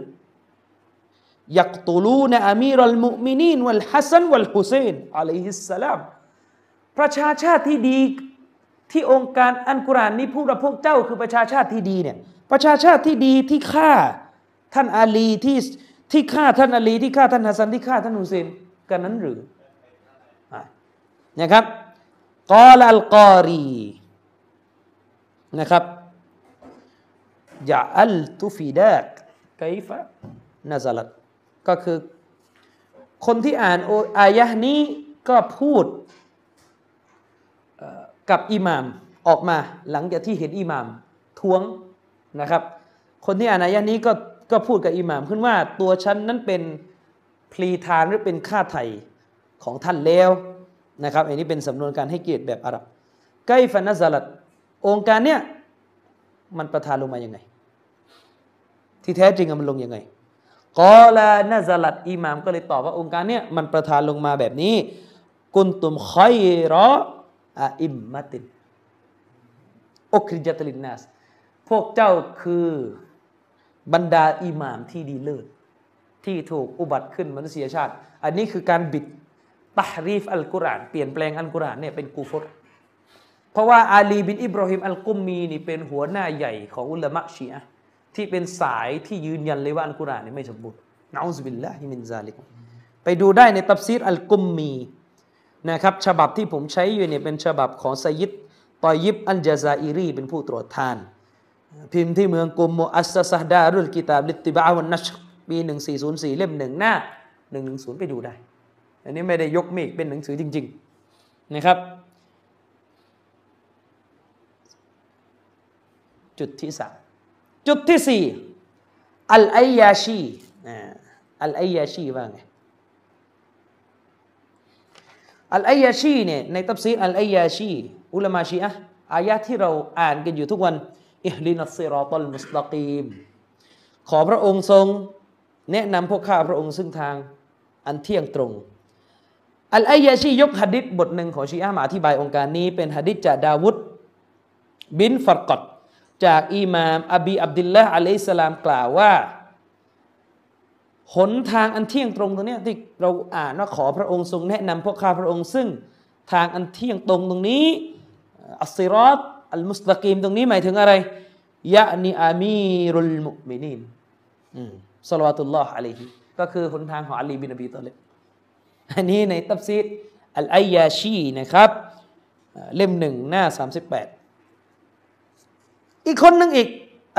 ยักตุลูนอามีรัลมุมินีนวัลฮัสซันวัลฮุเซนอะลัยฮิสสลามประชาชาติที่ดีที่องค์การอันกุรานนี้พูดว่าพวกเจ้าคือประชาชาติที่ดีเนี่ยประชาชาติที่ดีที่ฆ่าท่านอาลีที่ที่ฆ่าท่านอาลีที่ฆ่าท่านฮัสซันที่ฆ่าท่านฮุเซนกันนั้นหรือนะครับกอลอัลกอรีนะครับยะอัลตุฟิดากไกฟะนซาลัต ก็คือ คนที่อ่านอายะนี้ก็พูดกับอิหมามออกมาหลังจากที่เห็นอิหมามท้วงนะครับ คนที่อ่านอายะนี้ก็ก็พูดกับอิหมามขึ้นว่าตัวฉันนั้นเป็นพลีทานหรือเป็นค่าไถ่ของท่านแล้วนะครับอันนี้เป็นสำนวนการให้เกียรติแบบอาหรับไกฟะนาซาลัตองค์การเนี้ยมันประทานลงมาอยังไง ที่แท้จริงมันลงยังไง กอลานาซาลัดอิหมามก็เลยตอบว่าองค์การเนี้ยมันประทานลงมาแบบนี้ กุนตุมคอยรออะอิมมัตินอุคริจัตลินนัสพวกเจ้าคือบรรดาอิหมามที่ดีเลิศที่ถูกอุบัติขึ้นมนุษยชาติ อันนี้คือการบิดตะฮรีฟอัลกุรอานเปลี่ยนแปลงอัลกุรอานเนี่ยเป็นกูฟรเพราะว่าอาลีบินอิบราฮิมอัลกุมมีนี่เป็นหัวหน้าใหญ่ของอุลามะชีอะห์ ที่เป็นสายที่ยืนยันเลยว่าอัลกุรอานนี่ไม่สมบูรณ์نعوذ بالله من ذلكไปดูได้ในตัฟซีรอัลกุมมีนะครับฉบับที่ผมใช้อยู่เนี่ยเป็นฉบับของไซยิดตอยิบอันจาซาอิรีเป็นผู้ตรวจทาน พิมพ์ที่เมืองกุมโมอัสซะดารุลกิตาบลิตติบะวันนัชปี 1404 เล่มหนึ่งหน้า 110 ไปดูได้ อันนี้ไม่ได้ยกเมฆเป็นหนังสือจริง ๆนะครับ จุดที่สาม จุดที่สี่อัลไอยาชีอัลไอยาชีว่าไงอัลไอยาชีเนี่ยในตัฟซีรอัลไอยาชีอุลามาชีอะอายะที่เราอ่านกันอยู่ทุกวันอิฮลินัสซิรอตัลมุสตะกีมขอพระองค์ทรงแนะนำพวกข้าพระองค์ซึ่งทางอันเที่ยงตรง อัลไอยาชียกหะดิษบทหนึ่งของชีอะห์มาอธิบายองค์การนี้ เป็นหะดิษจากดาวุดบินฟัรกอด จากอิหม่ามอบีอับดุลละอะลัยสสลามกล่าวว่า หนทางอันเที่ยงตรงตรงนี้ที่เราอ่านว่าขอพระองค์ทรงแนะนำพวกข้าพระองค์ซึ่งทางอันเที่ยงตรงตรงนี้อัสซิรอตอัลมุสตะกีมตรงนี้หมายถึงอะไรيعني أمير المؤمنين صلوات الله عليهก็คือหนทางของอาลีบินอบีตอเลบอันนี้ในตัฟซีรอัลไอยาชีนะครับ เล่มหนึ่งหน้า 38 อีกคนหนึ่งอีก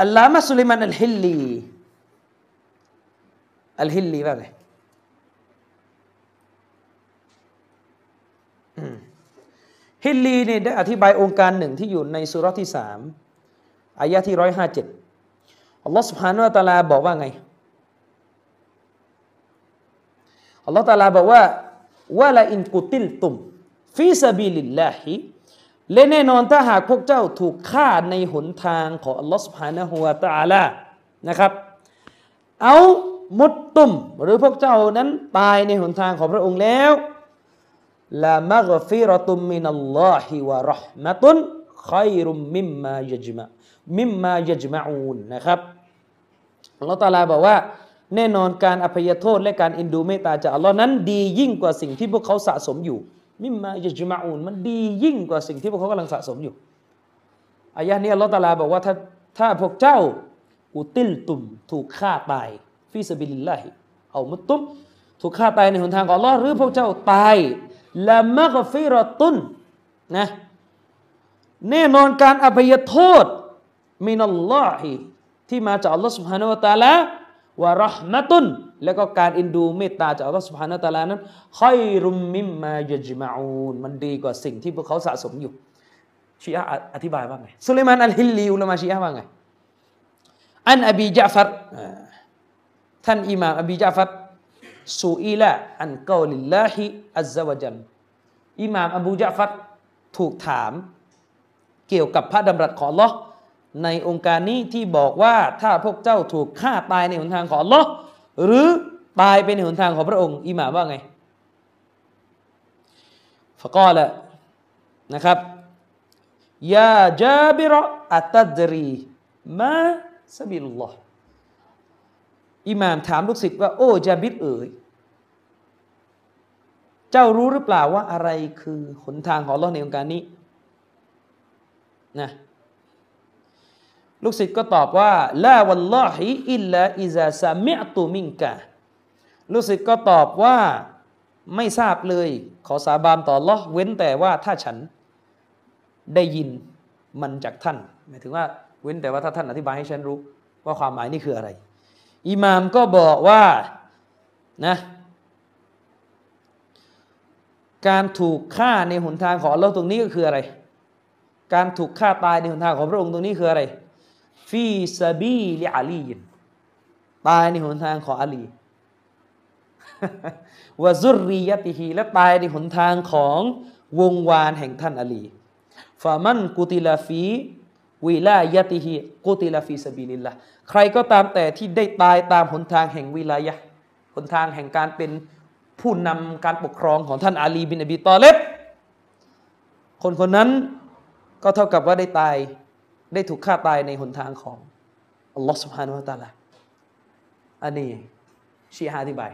อัลลามะสุลิมันอัลฮิลลีอัลฮิลลีว่าไงฮิลลีเนี่ยได้อธิบายองค์การหนึ่งที่อยู่ในสุรที่สามอายะที่ร้อยห้าเจ็ดอัลลอฮฺสุบฮานุวะตลาบอกว่าไงอัลลอฮฺตาลาบอกว่าولئن قتلتم في سبيل الله และแน่นอนถ้าหากพวกเจ้าถูกฆ่าในหนทางของอัลลอฮฺสุบฮานะฮูวะตาลานะครับ أو متمหรือพวกเจ้านั้นตายในหนทางของพระองค์แล้วلمغفرة من الله ورحمة خير مما يجمع مما يجمعون นะครับอัลลอฮฺตาลาบอกว่า แน่นอนการอภัยโทษและการเอ็นดูเมตตาจากอัลลอฮ์นั้นดียิ่งกว่าสิ่งที่พวกเขาสะสมอยู่ มิมมายจมะอูนมันดียิ่งกว่าสิ่งที่พวกเขากำลังสะสมอยู่อายะนี้อัลลอฮ์ตาลาบอกว่าถ้าถ้าพวกเจ้าอุติลตุมถูกฆ่าตายฟิสบิลิลลาฮิเอามุตตุมถูกฆ่าตายในหนทางของอัลลอฮ์หรือพวกเจ้าตายละมักฟิรตุนนะแน่นอนการอภัยโทษมินัลลอฮิที่มาจากอัลลอฮ์ سبحانه และ تعالى ورحمةแล้วก็การเอ็นดูเมตตาจากอัลลอฮฺสุบฮานาตะลานั้นخير مما يجمعونมันดีกว่าสิ่งที่พวกเขาสะสมอยู่ชีอะอธิบายว่าไงสุลัยมานอัลฮิลลีอุลามาชีอะว่าไงعن أبي جعفرท่านอิหม่ามอบีจาฟัดسئل عن قول الله عز وجلอิหม่ามอบูจาฟัดถูกถาม เกี่ยวกับพระดำรัสของอัลลอฮ์ ในองค์การนี้ที่บอกว่าถ้าพวกเจ้าถูกฆ่าตายในหนทางของ Allah หรือตายไปในหนทางของพระองค์อิหม่าว่าไงฟะกอละนะครับยาจาบิรออัตดรีมาสบิลลอฮ์อิหม่ามถามลูกศิษย์ว่า โอ้จาบิรเอ๋ยเจ้ารู้หรือเปล่าว่าอะไรคือหนทางของ Allah ในองค์การนี้นะ ลูกศิษย์ก็ตอบว่าลาวัลลอฮิอิลลาอิซาซามิอตุมิงกะลูกศิษย์ก็ตอบว่าไม่ทราบเลย ขอสาบานต่อลอเว้นแต่ว่าถ้าฉันได้ยินมันจากท่านหมายถึงว่าเว้นแต่ว่าถ้าท่านอธิบายให้ฉันรู้ว่าความหมายนี่คืออะไรอิหม่ามก็บอกว่านะการถูกฆ่าในหนทางของอัลลอฮ์ตรงนี้ก็คืออะไร การถูกฆ่าตายในหนทางของพระองค์ตรงนี้คืออะไร ฟีซาบีลิอาลีตายในหนทางของอาลีวะซุรียติฮีและตายในหนทางของวงวานแห่งท่านอาลีฟามันกุติลาฟีولايته قتل في سبيل اللهใครก็ตามแต่ที่ได้ตายตามหนทางแห่งวิลายะหนทางแห่งการเป็นผู้นำการปกครองของท่านอาลีบินอบีตอเลบคนคนนั้นก็เท่ากับว่าได้ตาย ได้ถูกฆ่าตายในหนทางของอัลลอฮ์สุบฮานุวะตาลาอันนี้ชีอะอธิบาย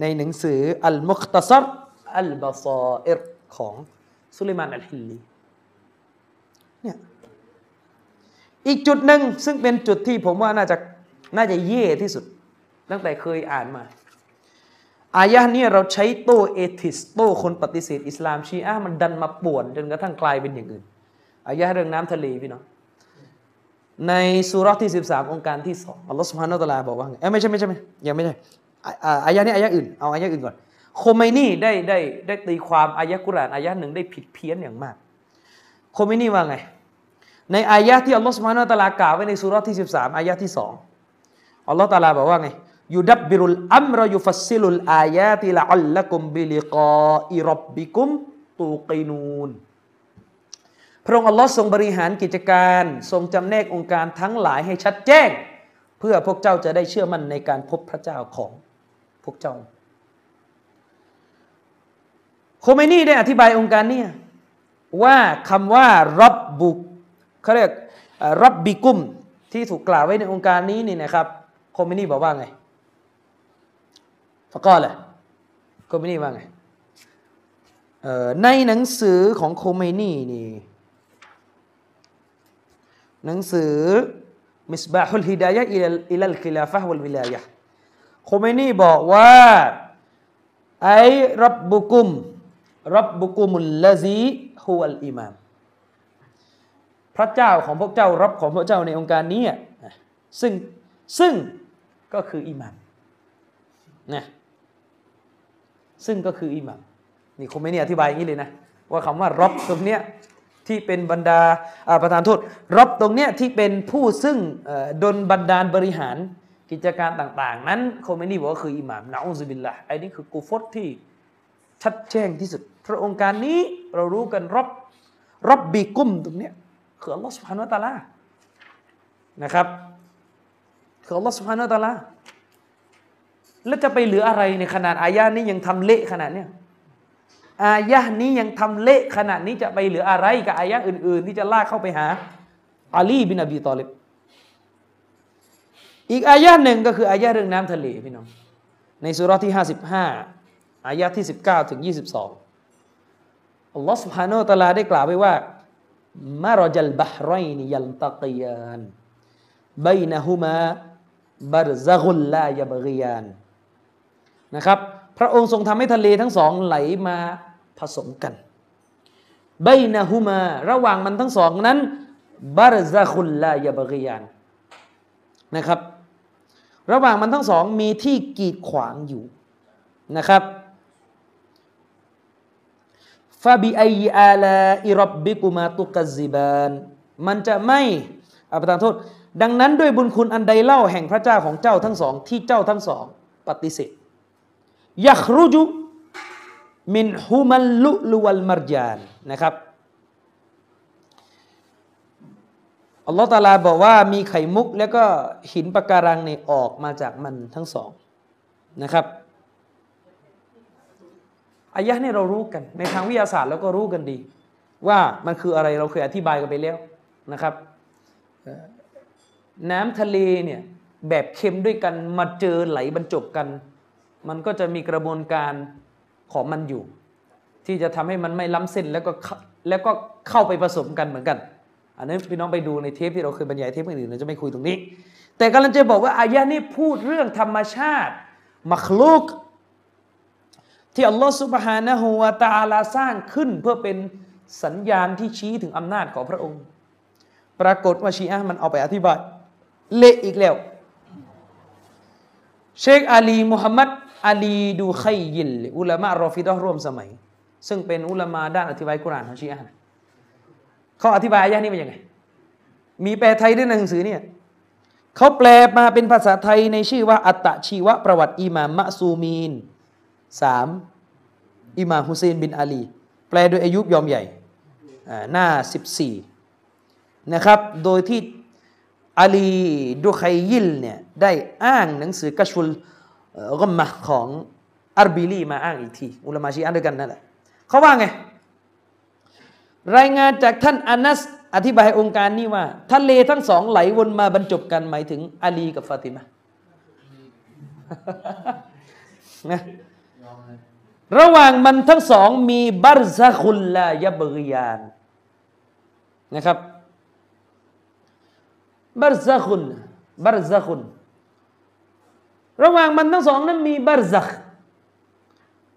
ในหนังสืออัลมุคตซัรอัลบาซอเอรของสุลิมานอัลฮิลลีเนี่ยอีกจุดหนึ่งซึ่งเป็นจุดที่ผมว่าน่าจะน่าจะแย่ที่สุด ตั้งแต่เคยอ่านมา อายะนี้เราใช้โต้ atheist โต้คนปฏิเสธอิสลามชีอะมันดันมาป่วน จนกระทั่งกลายเป็นอย่างอื่น อายะเรื่องน้ำทะเลพี่เนาะ ในสุรที่ 13 องค์การที่สองอัลลอฮฺสุบฮานาอัลลอฮฺบอกว่าไงเอ้ไม่ใช่ไม่ใช่ไม่ยังไม่ใช่อายะนี้อายะอื่นเอาอายะอื่นก่อนโคเมนี่ได้ได้ได้ตีความอายะกุรานอายะหนึ่งได้ผิดเพี้ยนอย่างมากโคเมนี่ว่าไง ในอายะที่อัลลอฮฺสุบฮานาอัลตะลากล่าวไว้ในสุรที่ 13 อายะที่สองอัลลอฮฺตะลาบอกว่าไงيدبر الأمر يفصل الآيات لعلكم بلقاء ربكم توقنون พระองค์อัลลอฮ์ทรงบริหารกิจการ ทรงจำแนกองค์การทั้งหลายให้ชัดแจ้ง เพื่อพวกเจ้าจะได้เชื่อมั่นในการพบพระเจ้าของพวกเจ้า โคเมนีได้อธิบายองค์การนี้ว่าคำว่ารับบุกเขาเรียกรับบิกุมที่ถูกกล่าวไว้ในองค์การนี้นี่นะครับโคเมนีบอกว่าไงฟะกอแหละโคเมนีว่าไงในหนังสือของโคเมนีนี่ หนังสือมิสบาฮุลฮิดายะอิลอิลลคิลาฟะวัลวิลายะโคเมนีบอกว่าأي ربكم ربكم الذي هو الإمام พระเจ้าของพวกเจ้ารับของพวกเจ้าในองค์การนี้ซึ่งซึ่งก็คืออิมามนะซึ่งก็คืออิมามนี่คงไม่เนี่ยอธิบายอย่างนี้เลยนะ ว่าคำว่ารับตรงเนี้ย ที่เป็นบรรดาประธานโทษรบตรงเนี้ยที่เป็นผู้ซึ่งดนบันดาลบริหารกิจการต่าง ๆ นั้นคงไม่นี่บอกว่าคืออิหม่ามนะอุซบิลละไอ้นี่คือกูฟตที่ชัดแจ้งที่สุด พระองค์การนี้เรารู้กันรบรบบีกุมตรงเนี้ยคืออัลลอฮฺสุบฮานุตะลานะครับคืออัลลอฮฺสุบฮานุตะลาแล้วจะไปเหลืออะไรในขนาดอายะนี้ยังทำเละขนาดเนี้ย อายะนี้ยังทำเละขนาดนี้จะไปเหลืออะไรกับอายะอื่น ๆ ที่จะลากเข้าไปหาอาลีบินอบีตอลิบอีกอายะหนึ่งก็คืออายะเรื่องน้ำทะเลพี่น้องในสุรที่ห้าสิบห้าอายะที่สิบเก้าถึงยี่สิบสองอัลลอฮฺสุบฮานุตะลาได้กล่าวไว้ว่ามารจัลบะฮรนยัลตะกียานบยนะฮุมาบารซะกุลลายบะกียานนะครับ พระองค์ทรงทำให้ทะเลทั้งสองไหลมา ผสมกันบนะฮุมาระหว่างมันทั้งสองนั้นบารซะกุลลายบกียานนะครับ ระหว่างมันทั้งสองมีที่กีดขวางอยู่นะครับฟาบิไออาลาอิรบบิกุมาตุกซิบานมันจะไม่อาประทานโทษ ดังนั้นด้วยบุญคุณอันใดเล่าแห่งพระเจ้าของเจ้าทั้งสอง ที่เจ้าทั้งสอง ปฏิเสธยักรุจุ มินฮุมัลลุลวัลมารจานนะครับอัลลอฮฺตาลาบอกว่ามีไข่มุก แล้วก็หินปะการังในออกมาจากมันทั้งสองนะครับอายะนี่เรารู้กัน ในทางวิทยาศาสตร์เราก็รู้กันดี ว่ามันคืออะไรเราเคยอธิบายกันไปแล้วนะครับ น้ำทะเลเนี่ยแบบเค็มด้วยกันมาเจอไหลบรรจบกัน มันก็จะมีกระบวนการ ของมันอยู่ ที่จะทำให้มันไม่ล้ำเส้นแล้วก็แล้วก็เข้าไปผสมกันเหมือนกัน อันนี้พี่น้องไปดูในเทปที่เราเคยบรรยายเทปอื่นเราจะไม่คุยตรงนี้ แต่กำลังจะบอกว่าอายะนี้พูดเรื่องธรรมชาติมักลุก ที่อัลลอฮฺสุบฮานะฮูวาตาลาสร้างขึ้นเพื่อเป็นสัญญาณที่ชี้ถึงอำนาจของพระองค์ ปรากฏว่าชีอะมันเอาไปอธิบาย เละอีกแล้ว เชคอาลีมุฮัมมัด อาลีดูไคยิลอุลามะรอฟิดะร่วมสมัย ซึ่งเป็นอุลามะด้านอธิบายกุรานของชีอะเขาอธิบายอายะนี้เป็นยังไง มีแปลไทยด้วยในหนังสือเนี่ยเขาแปลมาเป็นภาษาไทยในชื่อว่า อัตตชีวประวัติอิมามมะซูมีนสามอิมามฮุเซนบินอาลี แปลโดยอายุยอมใหญ่หน้า 14 นะครับ โดยที่อาลีดูไคยิลเนี่ยได้อ้างหนังสือกัชฟุล ฆุมมะของอาร์บิลีมาอ้างอีกทีอุลามาชีอะด้วยกันนั่นแหละเขาว่าไง รายงานจากท่านอานัส อธิบายองค์การนี้ว่า ทะเลทั้งสองไหลวนมาบรรจบกันหมายถึงอาลีกับฟาติมานะระหว่างมันทั้งสองมีบัรซาคุลลายบริยานนะครับบัรซาคุนบัรซาคุน ระหว่างมันทั้งสองนั้นมีบัรซัก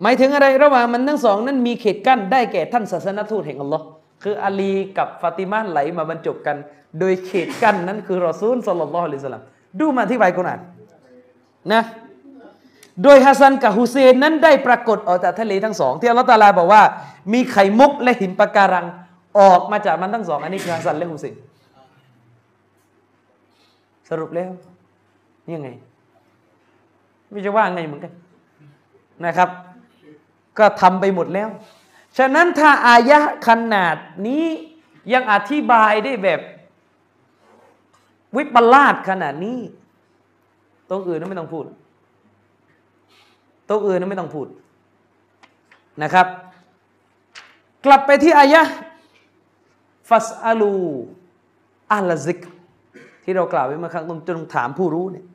หมายถึงอะไร ระหว่างมันทั้งสองนั้นมีเขตกั้นได้แก่ท่านศาสนทูตแห่งอัลลอฮ์คืออาลีกับฟาติมาไหลมาบรรจบกัน โดยเขตกั้นนั้นคือรอซูลสลลัลลอฮุอะลัยฮิสลามดูมาที่ใบกุรอานนะโดยฮัสซันกับฮุเซนนั้นได้ปรากฏออกจากทะเลทั้งสองที่อัลลอฮฺตาลาบอกว่า มีไข่มุกและหินปะการังออกมาจากมันทั้งสอง อันนี้คือฮัสซันและฮุเซนสรุปแล้วนี่ยังไง ไม่จะว่าไงเหมือนกันนะครับ ก็ทำไปหมดแล้ว ฉะนั้นถ้าอายะขนาดนี้ยังอธิบายได้แบบ วิปลาสขนาดนี้ ตรงอื่นนั้นไม่ต้องพูด ตรงอื่นนั้นไม่ต้องพูดนะครับ กลับไปที่อายะฟัสอาลูอัลซิกที่เรากล่าวไว้เมื่อครั้งตรงจงถามผู้รู้เนี่ย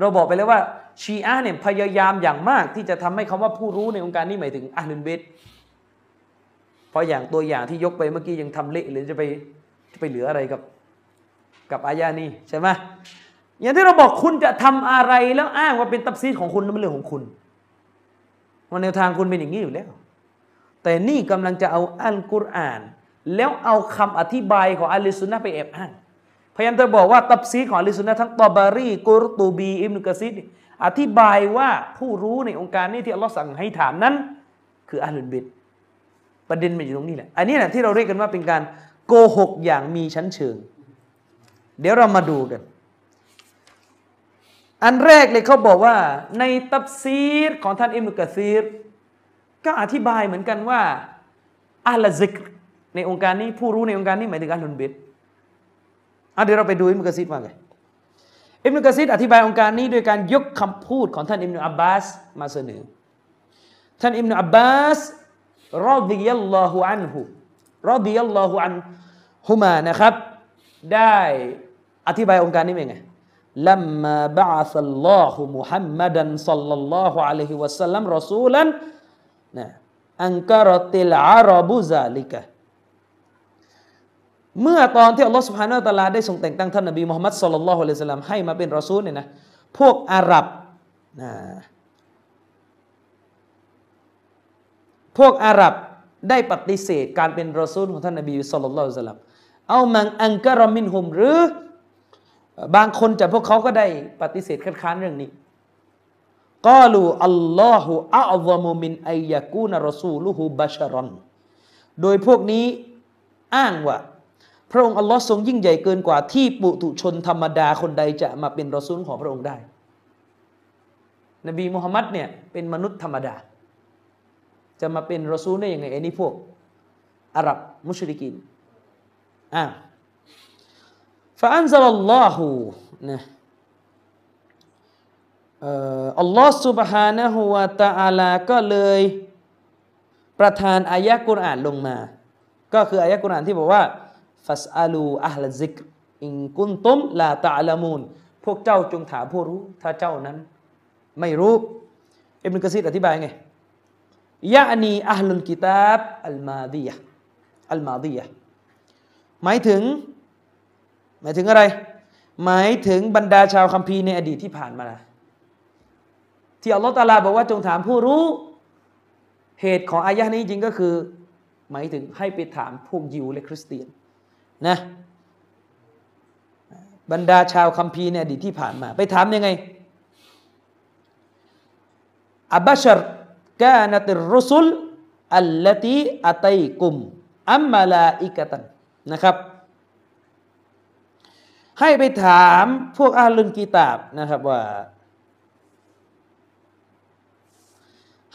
เราบอกไปแล้วว่า ชีอะห์เนี่ยพยายามอย่างมากที่จะทำให้คำว่าผู้รู้ในองค์การนี้หมายถึงอัลลุนเบตเพราะอย่างตัวอย่างที่ยกไปเมื่อกี้ยังทำเละหรือจะไปจะไปเหลืออะไรกับกับอายานี้ใช่ไหมอย่างที่เราบอกคุณจะทำอะไรแล้วอ้างว่าเป็นตับซีดของคุณนั่นเป็นเรื่องของคุณวันแนวทางคุณเป็นอย่างนี้อยู่แล้ว แต่นี่กำลังจะเอาอัลกุรอาน แล้วเอาคำอธิบายของอัลลิสุนนะไปแอบอ้างพยายามจะบอกว่าตับซีดของอัลลิสุนนะทั้งตอบารีกุรตูบีอิมนุกะซีด อธิบายว่าผู้รู้ในองค์การนี้ที่อัลลอฮ์สั่งให้ถามนั้น คืออัลลุนบิดประเด็นมันอยู่ตรงนี้แหละ อันนี้แหละที่เราเรียกกันว่าเป็นการโกหกอย่างมีชั้นเชิง เดี๋ยวเรามาดูกัน อันแรกเลยเขาบอกว่าในตับซีรของท่านอิมุกะซีร ก็อธิบายเหมือนกันว่าอัลซิกในองค์การนี้ผู้รู้ในองค์การนี้หมายถึงอัลลุนบิดเดี๋ยวเราไปดูอิมุกะซีรว่าไง อิมนุกะซิดอธิบายองค์การนี้โดยการยกคำพูดของท่านอิมนุอับบาสมาเสนอ ท่านอิมนุอับบาสรอดียัลลอฮุอันหุรอดียัลลอฮุอันหุมานะครับ ได้อธิบายองค์การนี้เป็นไงลัมมาบะซัลลอฮุมุฮัมมัดันซัลลัลลอฮุอะลัยฮิวะสัลลัมรอซูลันะอันการติลอารับุซาลิกะ เมื่อตอนที่อัลลอฮฺสุบฮานาตะลาได้ทรงแต่งตั้งท่านนบีมุฮัมมัดสุลลัลลอฮุอะลัยฮิสลามให้มาเป็นรอซูลเนี่ยนะพวกอาหรับนะพวกอาหรับได้ปฏิเสธการเป็นรอซูลของท่านนบีสุลลัลลอฮุอะลัยฮิสลามเอามังอังการมินฮุมหรือบางคนจากพวกเขาก็ได้ปฏิเสธคัดค้านเรื่องนี้กาลูอัลลอฮฺอัลลอมุมินอัยยากูนรอซูลุฮูบาชารอนโดยพวกนี้อ้างว่า พระองค์อัลลอฮ์ทรงยิ่งใหญ่เกินกว่าที่ปุถุชนธรรมดาคนใดจะมาเป็นรอซูลของพระองค์ได้ นบีมุฮัมมัดเนี่ยเป็นมนุษย์ธรรมดา จะมาเป็นรอซูลได้ยังไงไอ้นี่พวก อาหรับมุชริกินอ่าฟาอันซัลลัลลอฮุนะอัลลอฮ์ سبحانه และ تعالى ก็เลยประทานอายะกุรอานลงมา ก็คืออายะกุรอานที่บอกว่า ฟัสอาลูอัลซิกอิงกุนตุมลาตะลามูนพวกเจ้าจงถามผู้รู้ ถ้าเจ้านั้น ไม่รู้อิบนุกะซีรอธิบายไงยะนีอัลลุลกิตาบอัลมาดียะอัลมาดียะหมายถึง หมายถึงอะไร หมายถึงบรรดาชาวคัมภีร์ในอดีตที่ผ่านมา ที่อัลลอฮฺตาลาบอกว่าจงถามผู้รู้ เหตุของอายะนี้จริงก็คือ หมายถึงให้ไปถามพวกยิวและคริสเตียน นะบรรดาชาวคัมภีร์ในอดีตที่ผ่านมา ไปถามยังไงอับบาชรกาณติรุสุลอัลลตีอัตัยกุมอัมมาลาอิกตันนะครับ ให้ไปถามพวกอาลุนกีตาบนะครับว่า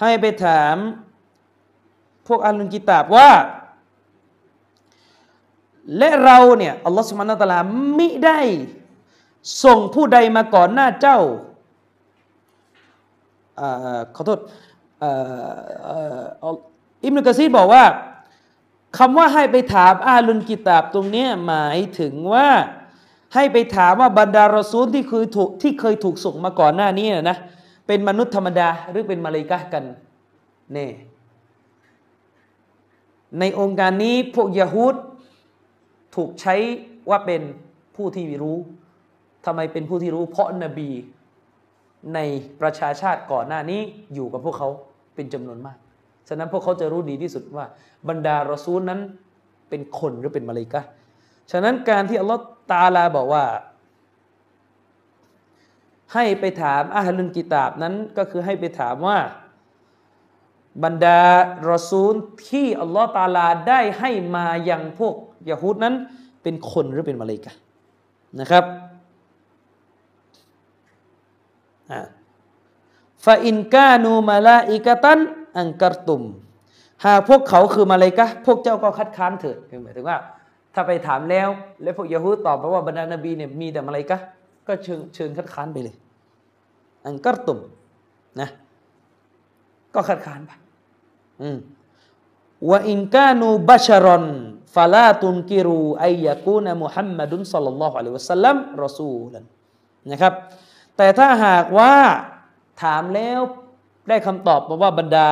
ให้ไปถามพวกอาลุนกีตาบว่า และเราเนี่ยอัลลอฮฺสุบานตะลามิได้ส่งผู้ใดมาก่อนหน้าเจ้าอขอโทษอิมนุกะซีบอกว่าคำว่าให้ไปถามอาลุนกิตาบตรงนี้หมายถึงว่าให้ไปถามว่าบรรดารอซูลที่เคยถูกที่เคยถูกส่งมาก่อนหน้านี้นะเป็นมนุษย์ธรรมดาหรือเป็นมาเลกะกันเน่ในองค์การนี้พวกยะฮูด ถูกใช้ว่าเป็นผู้ที่รู้ทำไมเป็นผู้ที่รู้ เพราะนบีในประชาชาติก่อนหน้านี้อยู่กับพวกเขาเป็นจำนวนมาก ฉะนั้นพวกเขาจะรู้ดีที่สุดว่า บรรดารอซูลนั้นเป็นคนหรือเป็นมาเลกะฉะนั้นการที่อัลลอฮฺตาลาบอกว่า ให้ไปถามอาฮลุนกิตาบนั้นก็คือให้ไปถามว่า บรรดารอซูลที่อัลลอฮ์ตาลาได้ให้มาอยังพวกยะฮูดนั้นเป็นคนหรือเป็นมาเลกะนะครับฟาอินกานูมาลาอิกตันอังกัรตุม หากพวกเขาคือมาเลกะพวกเจ้าก็คัดค้านเถิดหมายถึงว่า ถ้าไปถามแล้ว แล้วพวกยะฮูดตอบมาว่าบรรดานบีเนี่ยมีแต่มาเลกะก็เชิญเชิญคัดค้านไปเลย อังกัรตุมนะก็คัดค้านไป ว่าอินกานูบัชรอนฟาลาตุนกิรูไอยากูนะมุฮัมมัดุนสัลลัลลอฮุอะลัยฮิวะสัลลัมรอซูลันนะครับ แต่ถ้าหากว่าถามแล้วได้คำตอบมาว่าบรรดา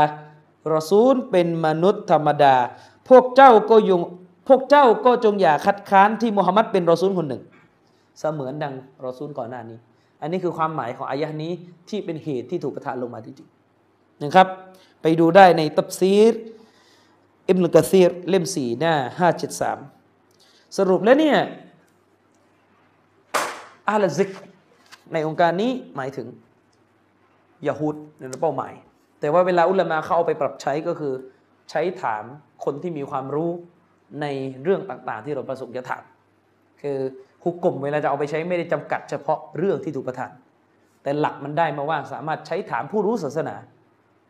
รอซูลเป็นมนุษย์ธรรมดา พวกเจ้าก็ยงพวกเจ้าก็จงอย่าคัดค้านที่มุฮัมมัดเป็นรอซูลคนหนึ่ง เสมือนดังรอซูลก่อนหน้านี้ อันนี้คือความหมายของอายะนี้ที่เป็นเหตุที่ถูกประทานลงมาจริงๆนะครับ ไปดูได้ในตับซีรอิบนุกะซีรเล่มสี่หน้าห้าเจ็ดสามสรุปแล้วเนี่ยอาลซิกในองค์การนี้หมายถึงยาฮูดในเป้าหมาย แต่ว่าเวลาอุลามะเขาเอาไปปรับใช้ก็คือใช้ถามคนที่มีความรู้ในเรื่องต่าง ๆ ที่เราประสงค์จะถาม คือฮุกกลมเวลาจะเอาไปใช้ไม่ได้จำกัดเฉพาะเรื่องที่ถูกประทาน แต่หลักมันได้มาว่าสามารถใช้ถามผู้รู้ศาสนา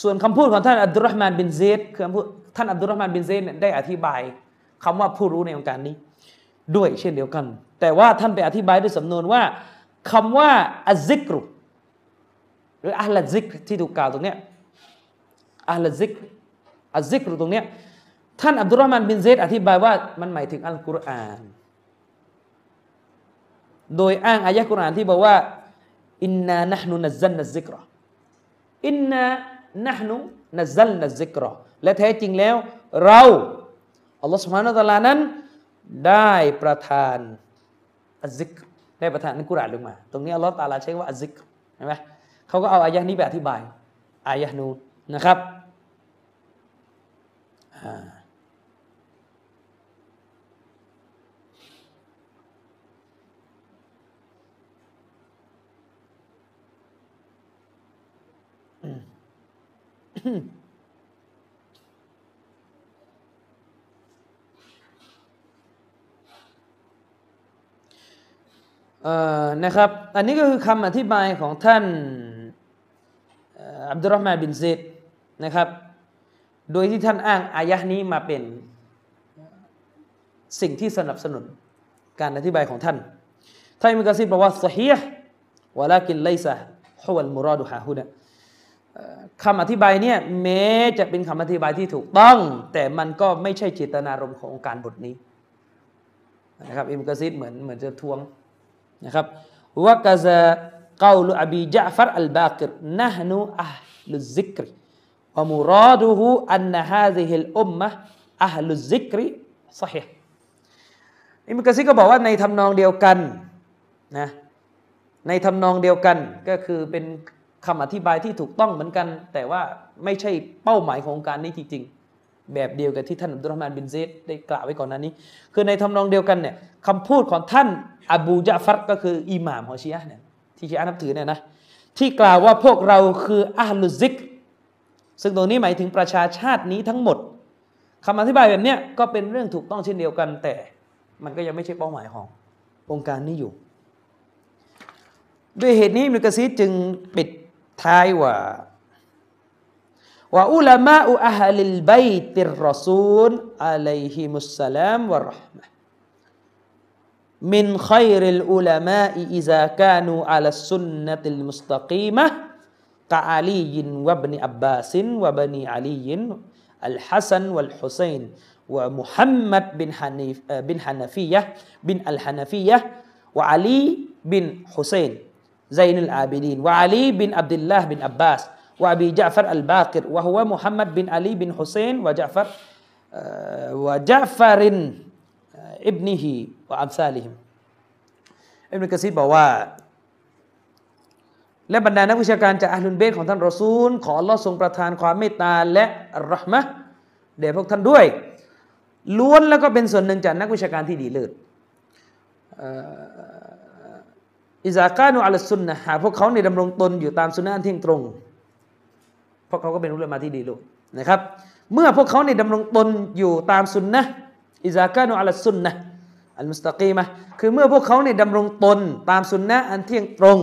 ส่วนคำพูดของท่านอับดุลรห์มานบินเซดคือคำพูดท่านอับดุลรห์มานบินเซดได้อธิบายคำว่าผู้รู้ในองค์การนี้ ด้วยเช่นเดียวกัน แต่ว่าท่านไปอธิบายด้วยสำนวนว่าคำว่าอัซิกรุหรืออัลซิกที่ถูกกล่าวตรงเนี้ยอัลซิกอัซิกรุตรงเนี้ยท่านอับดุลรห์มานบินเซดอธิบายว่ามันหมายถึงอัลกุรอาน โดยอ้างอายะกุรอานที่บอกว่าإنا نحن نزلنا الذكر إنا نحن نزلنا الذكر และแท้จริงแล้ว เราอัลลอฮฺสุบฮานาตะลานั้น ได้ประทานอัซิกได้ประทานในกุรอานลงมา ตรงนี้อัลลอฮฺตาลาใช้ว่าอัซิกเห็นไหมเขาก็เอาอายะนี้ไปอธิบายอายะนูนนะครับอ่า นะครับ อันนี้ก็คือคำอธิบายของท่านอับดุลรห์มานบินเซดนะครับ โดยที่ท่านอ้างอายะนี้มาเป็นสิ่งที่สนับสนุนการอธิบายของท่านท่านมุกะซิบบอกว่าสฮีห์ولكن ليس هو المراد ها هنا คำอธิบายเนี่ยแม้จะเป็นคำอธิบายที่ถูกต้อง แต่มันก็ไม่ใช่เจตนารมณ์ขององค์การบทนี้นะครับอิบนุกะซีดเหมือนเหมือนจะทวงนะครับوكذا قول أبي جعفر الباقر نحن أهل الذكر ومراده أن هذه الأمة أهل الذكر صحيحอิมกะซิดก็บอกว่าในทำนองเดียวกันนะในทำนองเดียวกันก็คือเป็น คำอธิบายที่ถูกต้องเหมือนกัน แต่ว่าไม่ใช่เป้าหมายของการนี้จริงๆ แบบเดียวกับที่ท่านอับดุลรห์มานบินเซดได้กล่าวไว้ก่อนหน้านี้ คือในทำนองเดียวกันเนี่ยคำพูดของท่านอบูจาฟัรก็คืออิหม่ามของชีอะเนี่ยที่ชีอะนับถือเนี่ยนะที่กล่าวว่าพวกเราคืออัลลุซิก ซึ่งตรงนี้หมายถึงประชาชาตินี้ทั้งหมดคำอธิบายแบบเนี้ยก็เป็นเรื่องถูกต้องเช่นเดียวกัน แต่มันก็ยังไม่ใช่เป้าหมายขององค์การนี้อยู่ ด้วยเหตุนี้มิกซีจึงปิด تايوان وعلماء أهل البيت الرسول عليهم السلام والرحمة من خير العلماء إذا كانوا على السنة المستقيمة كعلي وابن عباس وبني علي الحسن والحسين ومحمد بن حنيف بن حنفية بن الحنفية وعلي بن حسين زين العابدين وعلي بن عبد الله بن عباس وأبي جعفر الباقر وهو محمد بن علي بن حسين وجعفر آه، وجعفر آه، ابنه وأمثالهم อิบนุกะซีรบอกว่า และบรรดานักวิชาการจากอัลลุนเบตของท่านรอซูล ขออัลลอฮ์ทรงประทานความเมตตาและอัลรอฮ์มะห์แด่พวกท่านด้วย ล้วนแล้วก็เป็นส่วนหนึ่งจากนักวิชาการที่ดีเลิศเอ่อ อิซากานุอัลสุนนะหาพวกเขาในดำรงตนอยู่ตามสุนนะอันเที่ยงตรง พวกเขาก็เป็นอุลามะที่ดีเลิศนะครับ เมื่อพวกเขาในยดำรงตนอยู่ตามสุนนะإذا كانوا على السنة المستقيمة คือเมื่อพวกเขาเนี่ยดำรงตนตามสุนนะอันเที่ยงตรง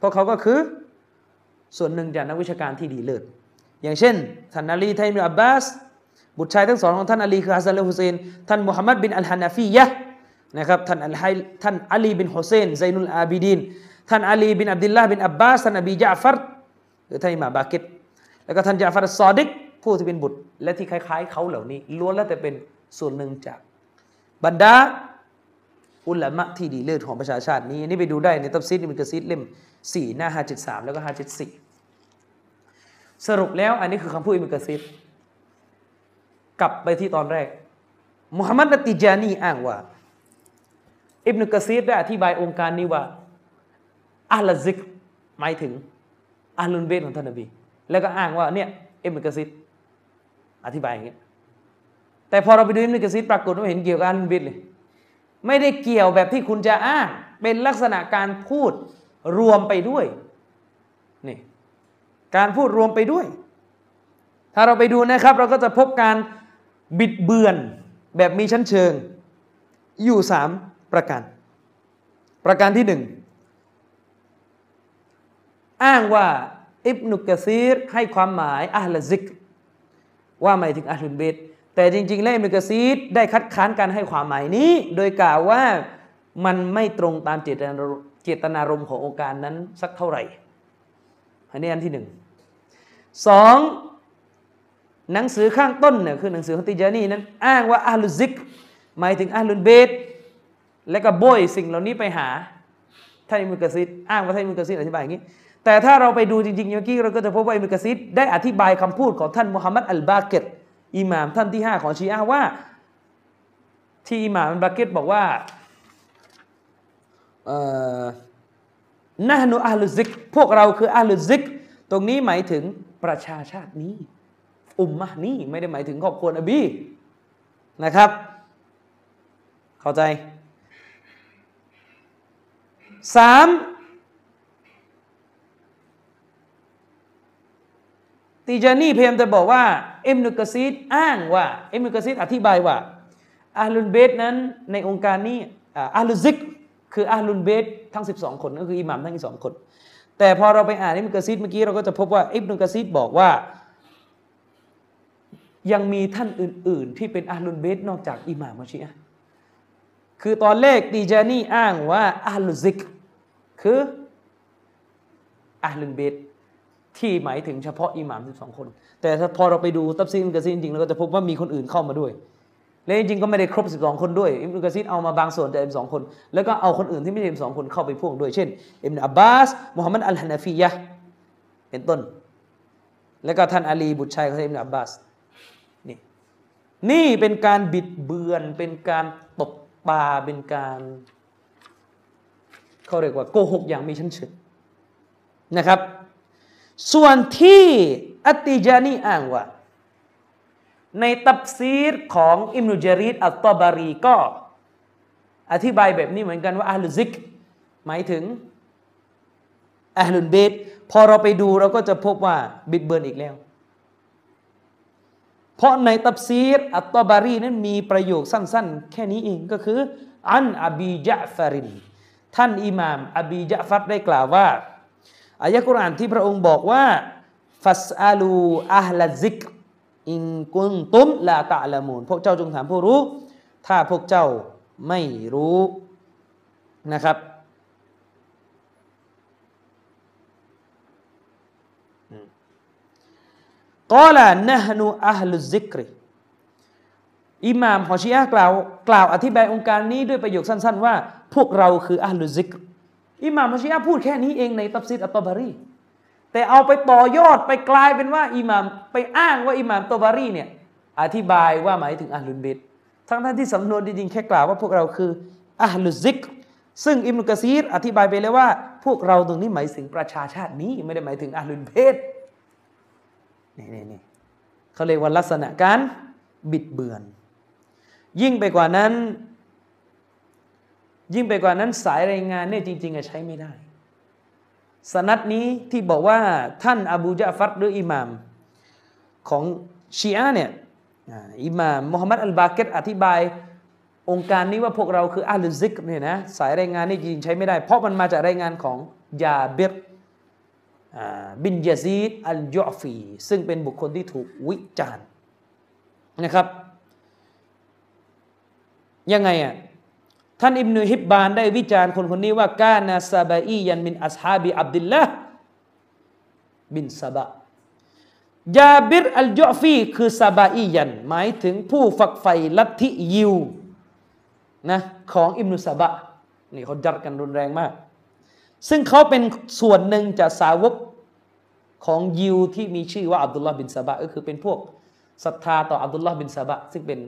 พวกเขาก็คือส่วนหนึ่งจากนักวิชาการที่ดีเลิศอย่างเช่นท่านอาลี อิบนิอับบาสบุตรชายทั้งสองของท่านอาลีคือฮัสซันและฮุเซนท่านมุฮัมมัดบินอัลฮานาฟียะ นะครับท่านอัลไฮท่านอาลีบินฮุเซนไซนุลอาบิดินท่านอาลีบินอับดุลลาห์บินอับบาสท่านอบีจาฟัรหรือท่านอิหม่ามบากิรแล้วก็ท่านจาฟัรอัสซอดิกผู้ที่เป็นบุตร และที่คล้าย ๆ เขาเหล่านี้ล้วนแล้วแต่เป็นส่วนหนึ่งจากบรรดาอุลามะที่ดีเลิศของประชาชาตินี้ อันนี้ไปดูได้ในตัฟซีรอิบนุกะซีดเล่ม4หน้า573 แล้วก็ 574 สรุปแล้วอันนี้คือคำพูดอิบนกะซีดกลับไปที่ตอนแรกมุฮัมมัดอัตติจานีอ้างว่า อิบนุกะซีดได้อธิบายองค์การนี้ว่าอัลซิกหมายถึงอัลลุนเบตของท่านนบี แล้วก็อ้างว่าเนี่ยอิบนุกะซีดอธิบายอย่างนี้แต่พอเราไปดูอิบนุกะซีดปรากฏว่าเห็นเกี่ยวกับอัลลุนเบตเลย ไม่ได้เกี่ยวแบบที่คุณจะอ้างเป็นลักษณะการพูดรวมไปด้วยนี่การพูดรวมไปด้วย ถ้าเราไปดูนะครับ เราก็จะพบการบิดเบือนแบบมีชั้นเชิงอยู่สาม ประการ ประการที่หนึ่งอ้างว่าอิบนุกะซีรให้ความหมายอัลลซิกว่าหมายถึงอัลลุนเบตแต่จริงๆแล้วอิบนุกะซีดได้คัดค้านการให้ความหมายนี้ โดยกล่าวว่ามันไม่ตรงตามเจตนารมณ์เจตนารมณ์ขององค์การนั้นสักเท่าไหร่อันนี้อันที่หนึ่งสองหนังสือข้างต้นเนี่ยคือหนังสือของติจานีนั้น อ้างว่าอาลุซิกหมายถึงอาลุนเบต และก็โบยสิ่งเหล่านี้ไปหาท่านอิมุกะซิดอ้างว่าท่านอิมุกะซิดอธิบายอย่างนี้ แต่ถ้าเราไปดูจริงๆเมื่อกี้เราก็จะพบว่าอิมุกะซิดได้อธิบายคำพูดของท่านมุฮัมมัดอัลบาเกตอิหม่ามท่านที่ห้าของชีอะห์ว่า ที่อิหม่ามอัลบาเกตบอกว่าเออนะฮนุอาลุซิก พวกเราคืออาลุซิก ตรงนี้หมายถึงประชาชาตินี้ อุมมะนี้ไม่ได้หมายถึงครอบครัวนบีนะครับ เข้าใจ สามตีจานี่พยายามจะบอกว่าเอ็มนุกซีดอ้างว่าเอ็มนุกซีดอธิบายว่าอาลุนเบตนั้นในองค์การนี้อาลุซิกคืออาลุนเบตทั้ง 12 คนก็คืออิหมัมทั้ง12คน แต่พอเราไปอ่านอิบนุกซีดเมื่อกี้เราก็จะพบว่าอิบนุกซีดบอกว่า ยังมีท่านอื่น ๆ ที่เป็นอาลุนเบตนอกจากอิหม่ามมัชีอะคือตอนแรกตีจานี่อ้างว่าอะฮ์ลุซซิกร์ คืออาลุนเบตที่หมายถึงเฉพาะอิหมาม 12 คน แต่พอเราไปดูตัฟซีรอิบนุกะซีรจริงเราก็จะพบว่ามีคนอื่นเข้ามาด้วย และจริงๆก็ไม่ได้ครบ 12 คนด้วย อิบนุกะซีดเอามาบางส่วนจาก12คน แล้วก็เอาคนอื่นที่ไม่ใช่12คนเข้าไปพ่วงด้วย เช่นอิบนุอับบาสมุฮัมมัดอัลฮานาฟียะเป็นต้น แล้วก็ท่านอาลีบุตรชายของอิบนุอับบาสนี่นี่เป็นการบิดเบือนเป็นการตบปลาเป็นการ เขาเรียกว่าโกหกอย่างมีชั้นเชิงนะครับ ส่วนที่อัตติจานีอ้างว่า ในตับซีรของอิมนุจารีดอัตตบารีก็ อธิบายแบบนี้เหมือนกันว่าอะฮ์ลุซซิกร์ หมายถึงอาลุนเบตพอเราไปดูเราก็จะพบว่าบิดเบือนอีกแล้ว เพราะในตัฟซีรอัตตบารีนั้นมีประโยคสั้น ๆ แค่นี้เองก็คือ عن أبي جعفر ท่านอิหม่ามอบีจาฟัรได้กล่าวว่าอายะกุรอานที่พระองค์บอกว่าفاسألوا أهل الذكر إن كنتم لا تعلمون พวกเจ้าจงถามผู้รู้ ถ้าพวกเจ้าไม่รู้นะครับกอลานะฮนุอัลลุซิกรีอิหม่ามฮอชีอะกล่าว กล่าวอธิบายองค์การนี้ด้วยประโยคสั้น ๆ ว่า พวกเราคืออัลลุซิกอิหม่ามมัชีอะห์พูดแค่นี้เองในตัฟซีรอัตตบารี แต่เอาไปต่อยอดไปกลายเป็นว่าอิหม่ามไปอ้างว่าอิหม่ามตบารีเนี่ยอธิบายว่าหมายถึงอัลลุนเบตทั้งท่านที่สำนวนจริงๆแค่กล่าวว่าพวกเราคืออัลลุซิกซึ่งอิมนุกะซีรอธิบายไปแล้วว่า พวกเราตรงนี้หมายถึงประชาชาตินี้ไม่ได้หมายถึงอัลลุนเบตนี่นี่นี่เขาเรียกว่าลักษณะการบิดเบือน ยิ่งไปกว่านั้น ยิ่งไปกว่านั้นสายรายงานเนี่ยจริงๆใช้ไม่ได้ สนัดนี้ที่บอกว่าท่านอบูจาฟัดหรืออิหมามของชีอะห์เนี่ยอิหม่ามมุฮัมมัดอัลบาเกตอธิบาย องค์การนี้ว่าพวกเราคืออาลุซิกเนี่ยนะสายรายงานนี่จริงใช้ไม่ได้ เพราะมันมาจากรายงานของยาเบรบินยาซีดอัลยอฟี ซึ่งเป็นบุคคลที่ถูกวิจารณ์นะครับ ยังไงอะ ท่านอิบนุฮิบบานได้วิจารณ์คนคนนี้ว่ากานาซาบะอียันมินอัสฮาบีอับดุลละบินซาบะยาบิรอัลยอฟีคือซาบะอียัน หมายถึงผู้ฝักใฝ่ลัทธิยิวนะของอิบนุซาบะนี่เขาจัดกันรุนแรงมาก ซึ่งเขาเป็นส่วนหนึ่งจากสาวกของยิวที่มีชื่อว่าอับดุลลาห์บินซาบะก็คือเป็นพวกศรัทธาต่ออับดุลลาห์บินซาบะซึ่งเป็น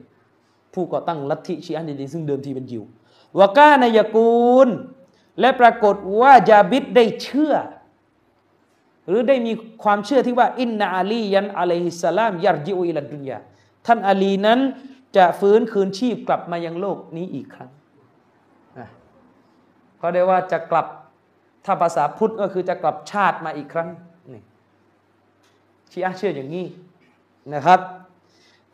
ผู้ก่อตั้งลัทธิชีอะห์จริงๆซึ่งเดิมทีเป็นยิว วกานายกูล และปรากฏว่ายาบิดได้เชื่อ หรือได้มีความเชื่อที่ว่าอินนาอาลียันอะลัยฮิสสลามยัรจิอุอิลัดดุนยาท่านอาลีนั้นจะฟื้นคืนชีพกลับมายังโลกนี้อีกครั้งเขาได้ว่าจะกลับถ้าภาษาพุทธก็คือจะกลับชาติมาอีกครั้งนี่ชีอะเชื่ออย่างนี้นะครับ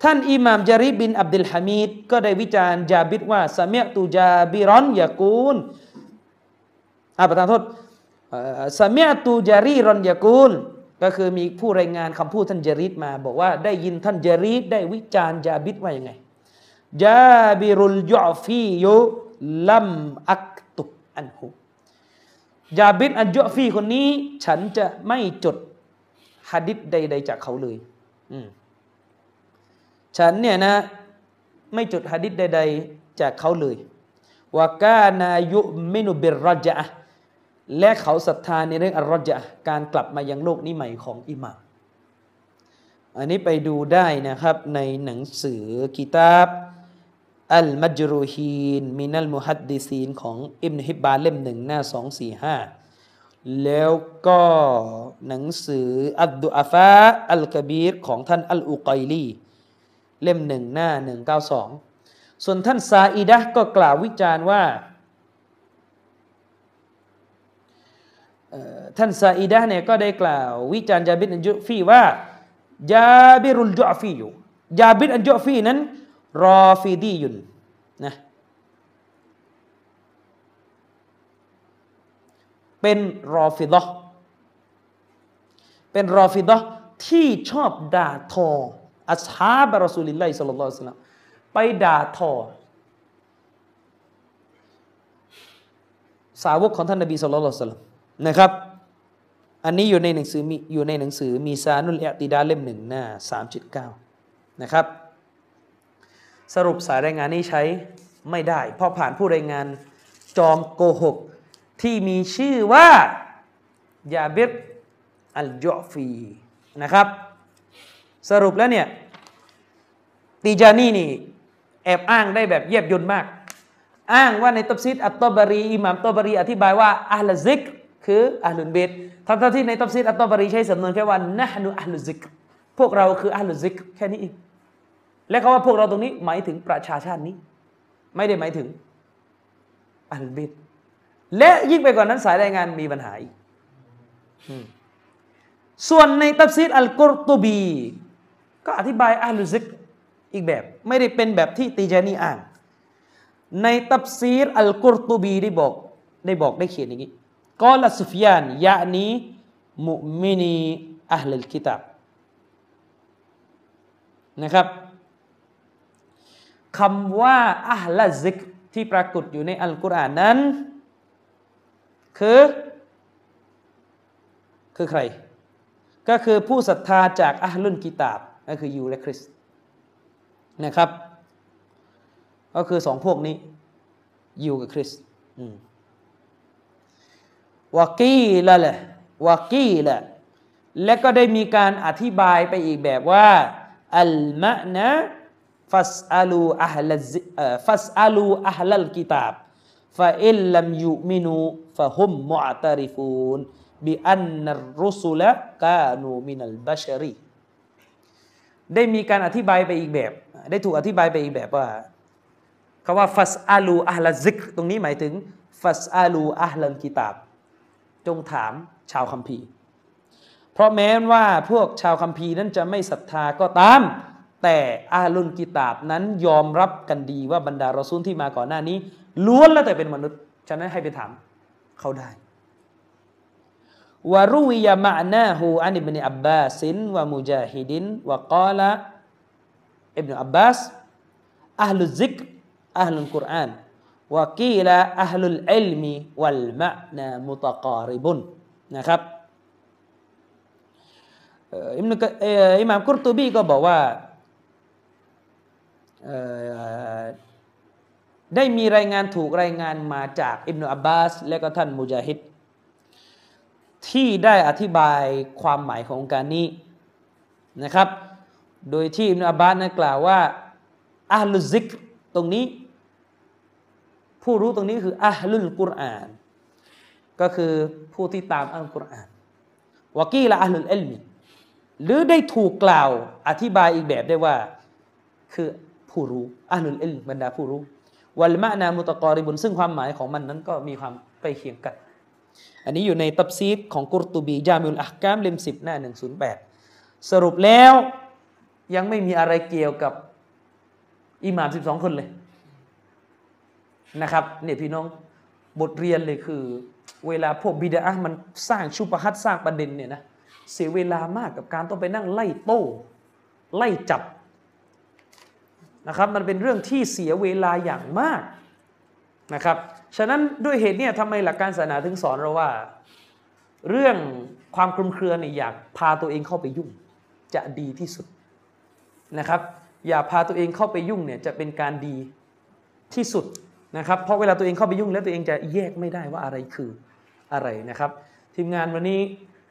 ท่านอิหม่ามจาริบินอับดุลฮามิดก็ได้วิจารณ์จาบิดว่าสมียตูจาบิรอนยากูลอาประธานโทษสมียตูจารีรอนยากูล ก็คือมีผู้รายงานคำพูดท่านจาริดมา บอกว่าได้ยินท่านจาริดได้วิจารณ์จาบิดว่ายังไงจาบิรุลยอฟียุลัมอักตุกอันหุยาบิดอันยอฟีคนนี้ ฉันจะไม่จดฮะดิษใด ๆ จากเขาเลย อืม ฉันเนี่ยนะไม่จดฮะดิษใด ๆ จากเขาเลยว่ากานายุมินุบิรจาและเขาศรัทธาในเรื่องอัลรจาการกลับมายังโลกนี้ใหม่ของอิหม่ามอันนี้ไปดูได้นะครับในหนังสือกิตาบอัลมัจรูฮีนมินัลมุฮัดดิซีนของอิบนฮิบบาเล่มหนึ่งหน้าสองสี่ห้าแล้วก็หนังสืออัดดุอาฟาอัลกบีรของท่านอัลอุกัยลี เล่มหนึ่งหน้าหนึ่งเก้าสองส่วนท่านซาอิดะก็กล่าววิจารณ์ว่าท่านซาอิดะเนี่ยก็ได้กล่าววิจารณ์ยาบิดอันจุฟีว่ายาบิรุลจุฟีอยู่ญาบิรอัลญุฟีนั้นرافضي นะเป็นรอฟิดะเป็นรอฟิดะที่ชอบด่าทอ أصحاب رسول الله صلى الله عليه وسلم ไปด่าทอ สาวกของท่านนบีสุลต่านนะครับ อันนี้อยู่ในหนังสือมีอยู่ในหนังสือมีซานุลเอียะติดาลเล่มหนึ่งหน้าสามจุดเก้านะครับ สรุปสายรายงานนี้ใช้ไม่ได้ เพราะผ่านผู้รายงานจอมโกหก ที่มีชื่อว่ายาบิรอัลจอฟีนะครับ สรุปแล้วเนี่ยตีจานี่นี่แอบอ้างได้แบบเยียบยนมาก อ้างว่าในตับซิดอัตตบารีอิหม่ามตบารีอธิบายว่าอัลซิกคืออัลลุนเบตทั้งที่ในตัฟซีรอัตตบารีใช้สำนวนแค่ว่าنحن أهل الذكرพวกเราคือأهل الذكرแค่นี้เองและคำว่าพวกเราตรงนี้หมายถึงประชาชาตินี้ ไม่ได้หมายถึงأهل البيتและยิ่งไปกว่านั้นสายรายงานมีปัญหาอีกส่วนในตัฟซีรอัลกุรตุบี ก็อธิบายأهل الذكرอีกแบบ ไม่ได้เป็นแบบที่ตีจานีอ่าน ในตัฟซีรอัลกุรตุบีได้บอกได้บอกได้เขียนอย่างนี้กอลสุฟยานยะนี้มุมินีอัลลกิตาบนะครับคำว่าอัลลซิกที่ปรากฏอยู่ในอัลกุรอานนั้น คือ คือใคร ก็คือผู้ศรัทธาจากอัลลุนกิตาบ ก็คือยูและคริสนะครับ ก็คือสองพวกนี้ยูกับคริสวากีละแหละวากีละและก็ได้มีการอธิบายไปอีกแบบว่าอัลมะนะฟัสอาลูอัลฟัสอาลูอัลลกิตาบฟาอิลลัมยุมินูฟะฮุมมุอตาริฟูนบิอันนัรรุสุลกานูมินัลบัชรี ได้มีการอธิบายไปอีกแบบ ได้ถูกอธิบายไปอีกแบบว่าคำว่าฟัสอาลูอัลซิกตรงนี้หมายถึงฟัสอาลูอัลลักิตาบ จงถามชาวคัมภีร์ เพราะแม้ว่าพวกชาวคัมภีร์นั้นจะไม่ศรัทธาก็ตาม แต่อาลุนกิตาบนั้นยอมรับกันดีว่าบรรดารอซูลที่มาก่อนหน้านี้ ล้วนแล้วแต่เป็นมนุษย์ ฉะนั้นให้ไปถามเขาได้ وروي معناه عن ابن عباس ومجاهد وقال ابن عباس أهل الذكر أهل القرآن وقيل أهل العلم والمعنى متقاربนะครับอิมอิมามกุรตูบีก็บอกว่าได้มีรายงานถูกรายงานมาจากอิบนุอับบาสและก็ท่านมุจาฮิด ที่ได้อธิบายความหมายของการนี้นะครับ โดยที่อิบนุอับบาสนั้กล่าวว่าอัลลุซิกตรงนี้ ผู้รู้ตรงนี้คืออัลลุลกุรอาน ก็คือผู้ที่ตามอัลกุรอานวากีละอัลลุลเอลมีหรือได้ถูกกล่าวอธิบายอีกแบบได้ว่า คือผู้รู้อัลลุลเอลบรรดาผู้รู้ วัลมะนามุตะกอริบุนซึ่งความหมายของมันนั้นก็มีความใกล้เคียงกัน อันนี้อยู่ในตับซีดของกุรตูบีจามิลอักกามเล่มสิบหน้าหนึ่งศูนย์แปดสรุปแล้วยังไม่มีอะไรเกี่ยวกับอิหม่ามสิบสองคนเลยนะครับเนี่ยพี่น้องบทเรียนเลยคือ เวลาพวกบิดามันสร้างชุปฮัตสร้างประเด็นเนี่ยนะเสียเวลามากกับการต้องไปนั่งไล่โต้ ไล่จับนะครับ มันเป็นเรื่องที่เสียเวลาอย่างมากนะครับ ฉะนั้นด้วยเหตุนี้ทำไมหลักการศาสนาถึงสอนเราว่า เรื่องความคลุมเครือเนี่ยอยากพาตัวเองเข้าไปยุ่ง จะดีที่สุดนะครับ อย่าพาตัวเองเข้าไปยุ่งเนี่ยจะเป็นการดีที่สุดนะครับ เพราะเวลาตัวเองเข้าไปยุ่งแล้วตัวเองจะแยกไม่ได้ว่าอะไรคืออะไรนะครับ ทีมงานวันนี้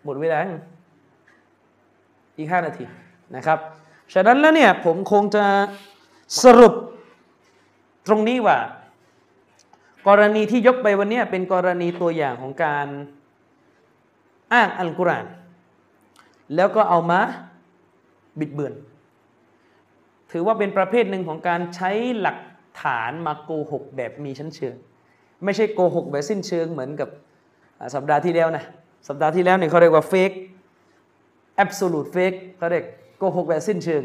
หมดเวลาอีกห้านาทีนะครับ ฉะนั้นแล้วเนี่ยผมคงจะสรุปตรงนี้ว่า กรณีที่ยกไปวันนี้เป็นกรณีตัวอย่างของการอ้างอัลกุรอาน แล้วก็เอามาบิดเบือน ถือว่าเป็นประเภทหนึ่งของการใช้หลักฐานมาโกหกแบบมีชั้นเชิง ไม่ใช่โกหกแบบสิ้นเชิงเหมือนกับสัปดาห์ที่แล้วนะสัปดาห์ที่แล้วเนี่ยเขาเรียกว่าเฟกแอบสูตรเฟกเขาเรียกโกหกแบบสิ้นเชิง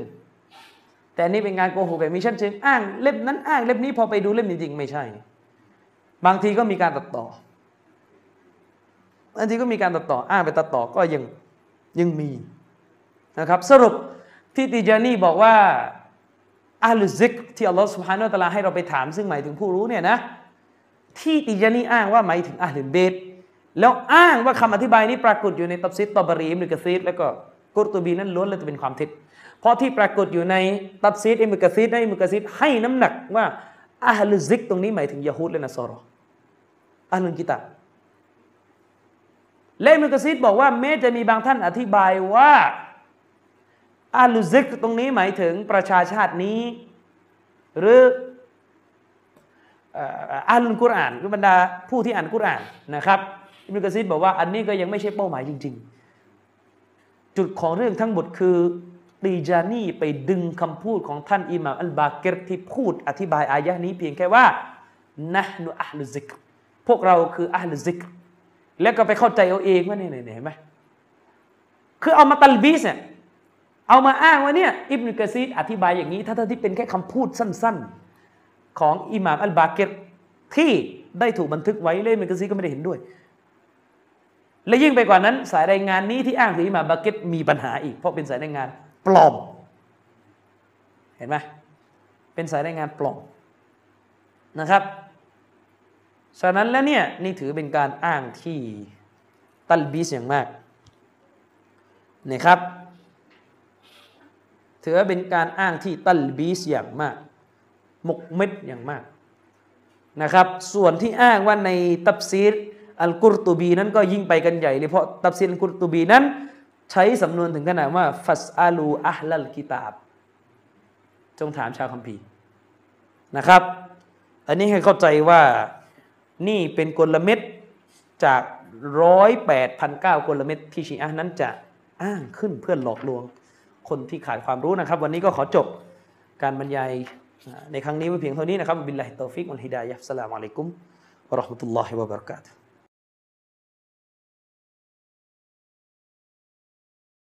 แต่นี่เป็นการโกหกแบบมีชั้นเชิง อ้างเล่มนั้นอ้างเล่มนี้พอไปดูเล่มจริงๆไม่ใช่ บางทีก็มีการตัดต่อบางทีก็มีการตัดต่ออ้างไปตัดต่อก็ยังยังมีนะครับ สรุปที่ติจานีบอกว่าอาลุซิกที่อัลลอฮฺสุบฮานาอัลลอฮให้เราไปถามซึ่งหมายถึงผู้รู้เนี่ยนะที่ติจานีอ้างว่าหมายถึงอาลุเบตแล้วอ้างว่าคำอธิบายนี้ปรากฏอยู่ในตัฟซีรตอบรีอิบนุกะซีรแล้วก็กุรตูบีนั้นล้วนแล้วจะเป็นความเท็จเพราะที่ปรากฏอยู่ในตัฟซีรอิบนุกะซีรในอิบนุกะซีรให้น้ำหนักว่าأهل الذكرตรงนี้หมายถึงيهود และ نصارى أهل الكتابและอิบนุกะซีรบอกว่าแม้จะมีบางท่านอธิบายว่าأهل الذكرตรงนี้หมายถึงประชาชาตินี้ หรืออาลุนกุรอานคือบรรดาผู้ที่อ่านกุรอานนะครับอิมุกะซีดบอกว่าอันนี้ก็ยังไม่ใช่เป้าหมายจริง ๆ จุดของเรื่องทั้งหมดคือตีจานีไปดึงคำพูดของท่านอิหม่ามอัลบาเกรที่พูดอธิบายอายะนี้เพียงแค่ว่านะนุอัลซิก พวกเราคืออัลซิก แล้วก็ไปเข้าใจเอาเองว่าเนี่ยเห็นไหมคือเอามาตัลบีสเนี่ยเอามาอ้างว่าเนี่ยอิบนุกะซีดอธิบายอย่างนี้ถ้าที่เป็นแค่คำพูดสั้น ๆ ของอิหม่ามอัลบาเกรที่ได้ถูกบันทึกไว้เลยอิบนุกะซีดก็ไม่ได้เห็นด้วย และยิ่งไปกว่านั้น สายรายงานนี้ที่อ้างถึงอิหม่ามบาเกตมีปัญหาอีก เพราะเป็นสายรายงานปลอม เห็นไหมเป็นสายรายงานปลอมนะครับ ฉะนั้นแล้วเนี่ยนี่ถือเป็นการอ้างที่ตัลบีสอย่างมากนะครับถือว่าเป็นการอ้างที่ตัลบีสอย่างมากมกเม็ดอย่างมากนะครับ ส่วนที่อ้างว่าในตับซีรอัลกุรตูบีนั้นก็ยิ่งไปกันใหญ่เลยเพราะตับซีรอัลกุรตูบีนั้น ใช้สำนวนถึงขนาดว่าฟัสอาลูอัลลัลกิตาบ จงถามชาวคัมภีร์นะครับ อันนี้ให้เข้าใจว่า นี่เป็นกลเม็ดจากร้อยแปดพันเก้ากลเม็ดที่ชีอะนั้นจะอ้างขึ้นเพื่อหลอกลวง คนที่ขาดความรู้นะครับ วันนี้ก็ขอจบการบรรยายในครั้งนี้ไว้เพียงเท่านี้นะครับبالله التوفيق والهداية السلام عليكم ورحمة الله وبركاته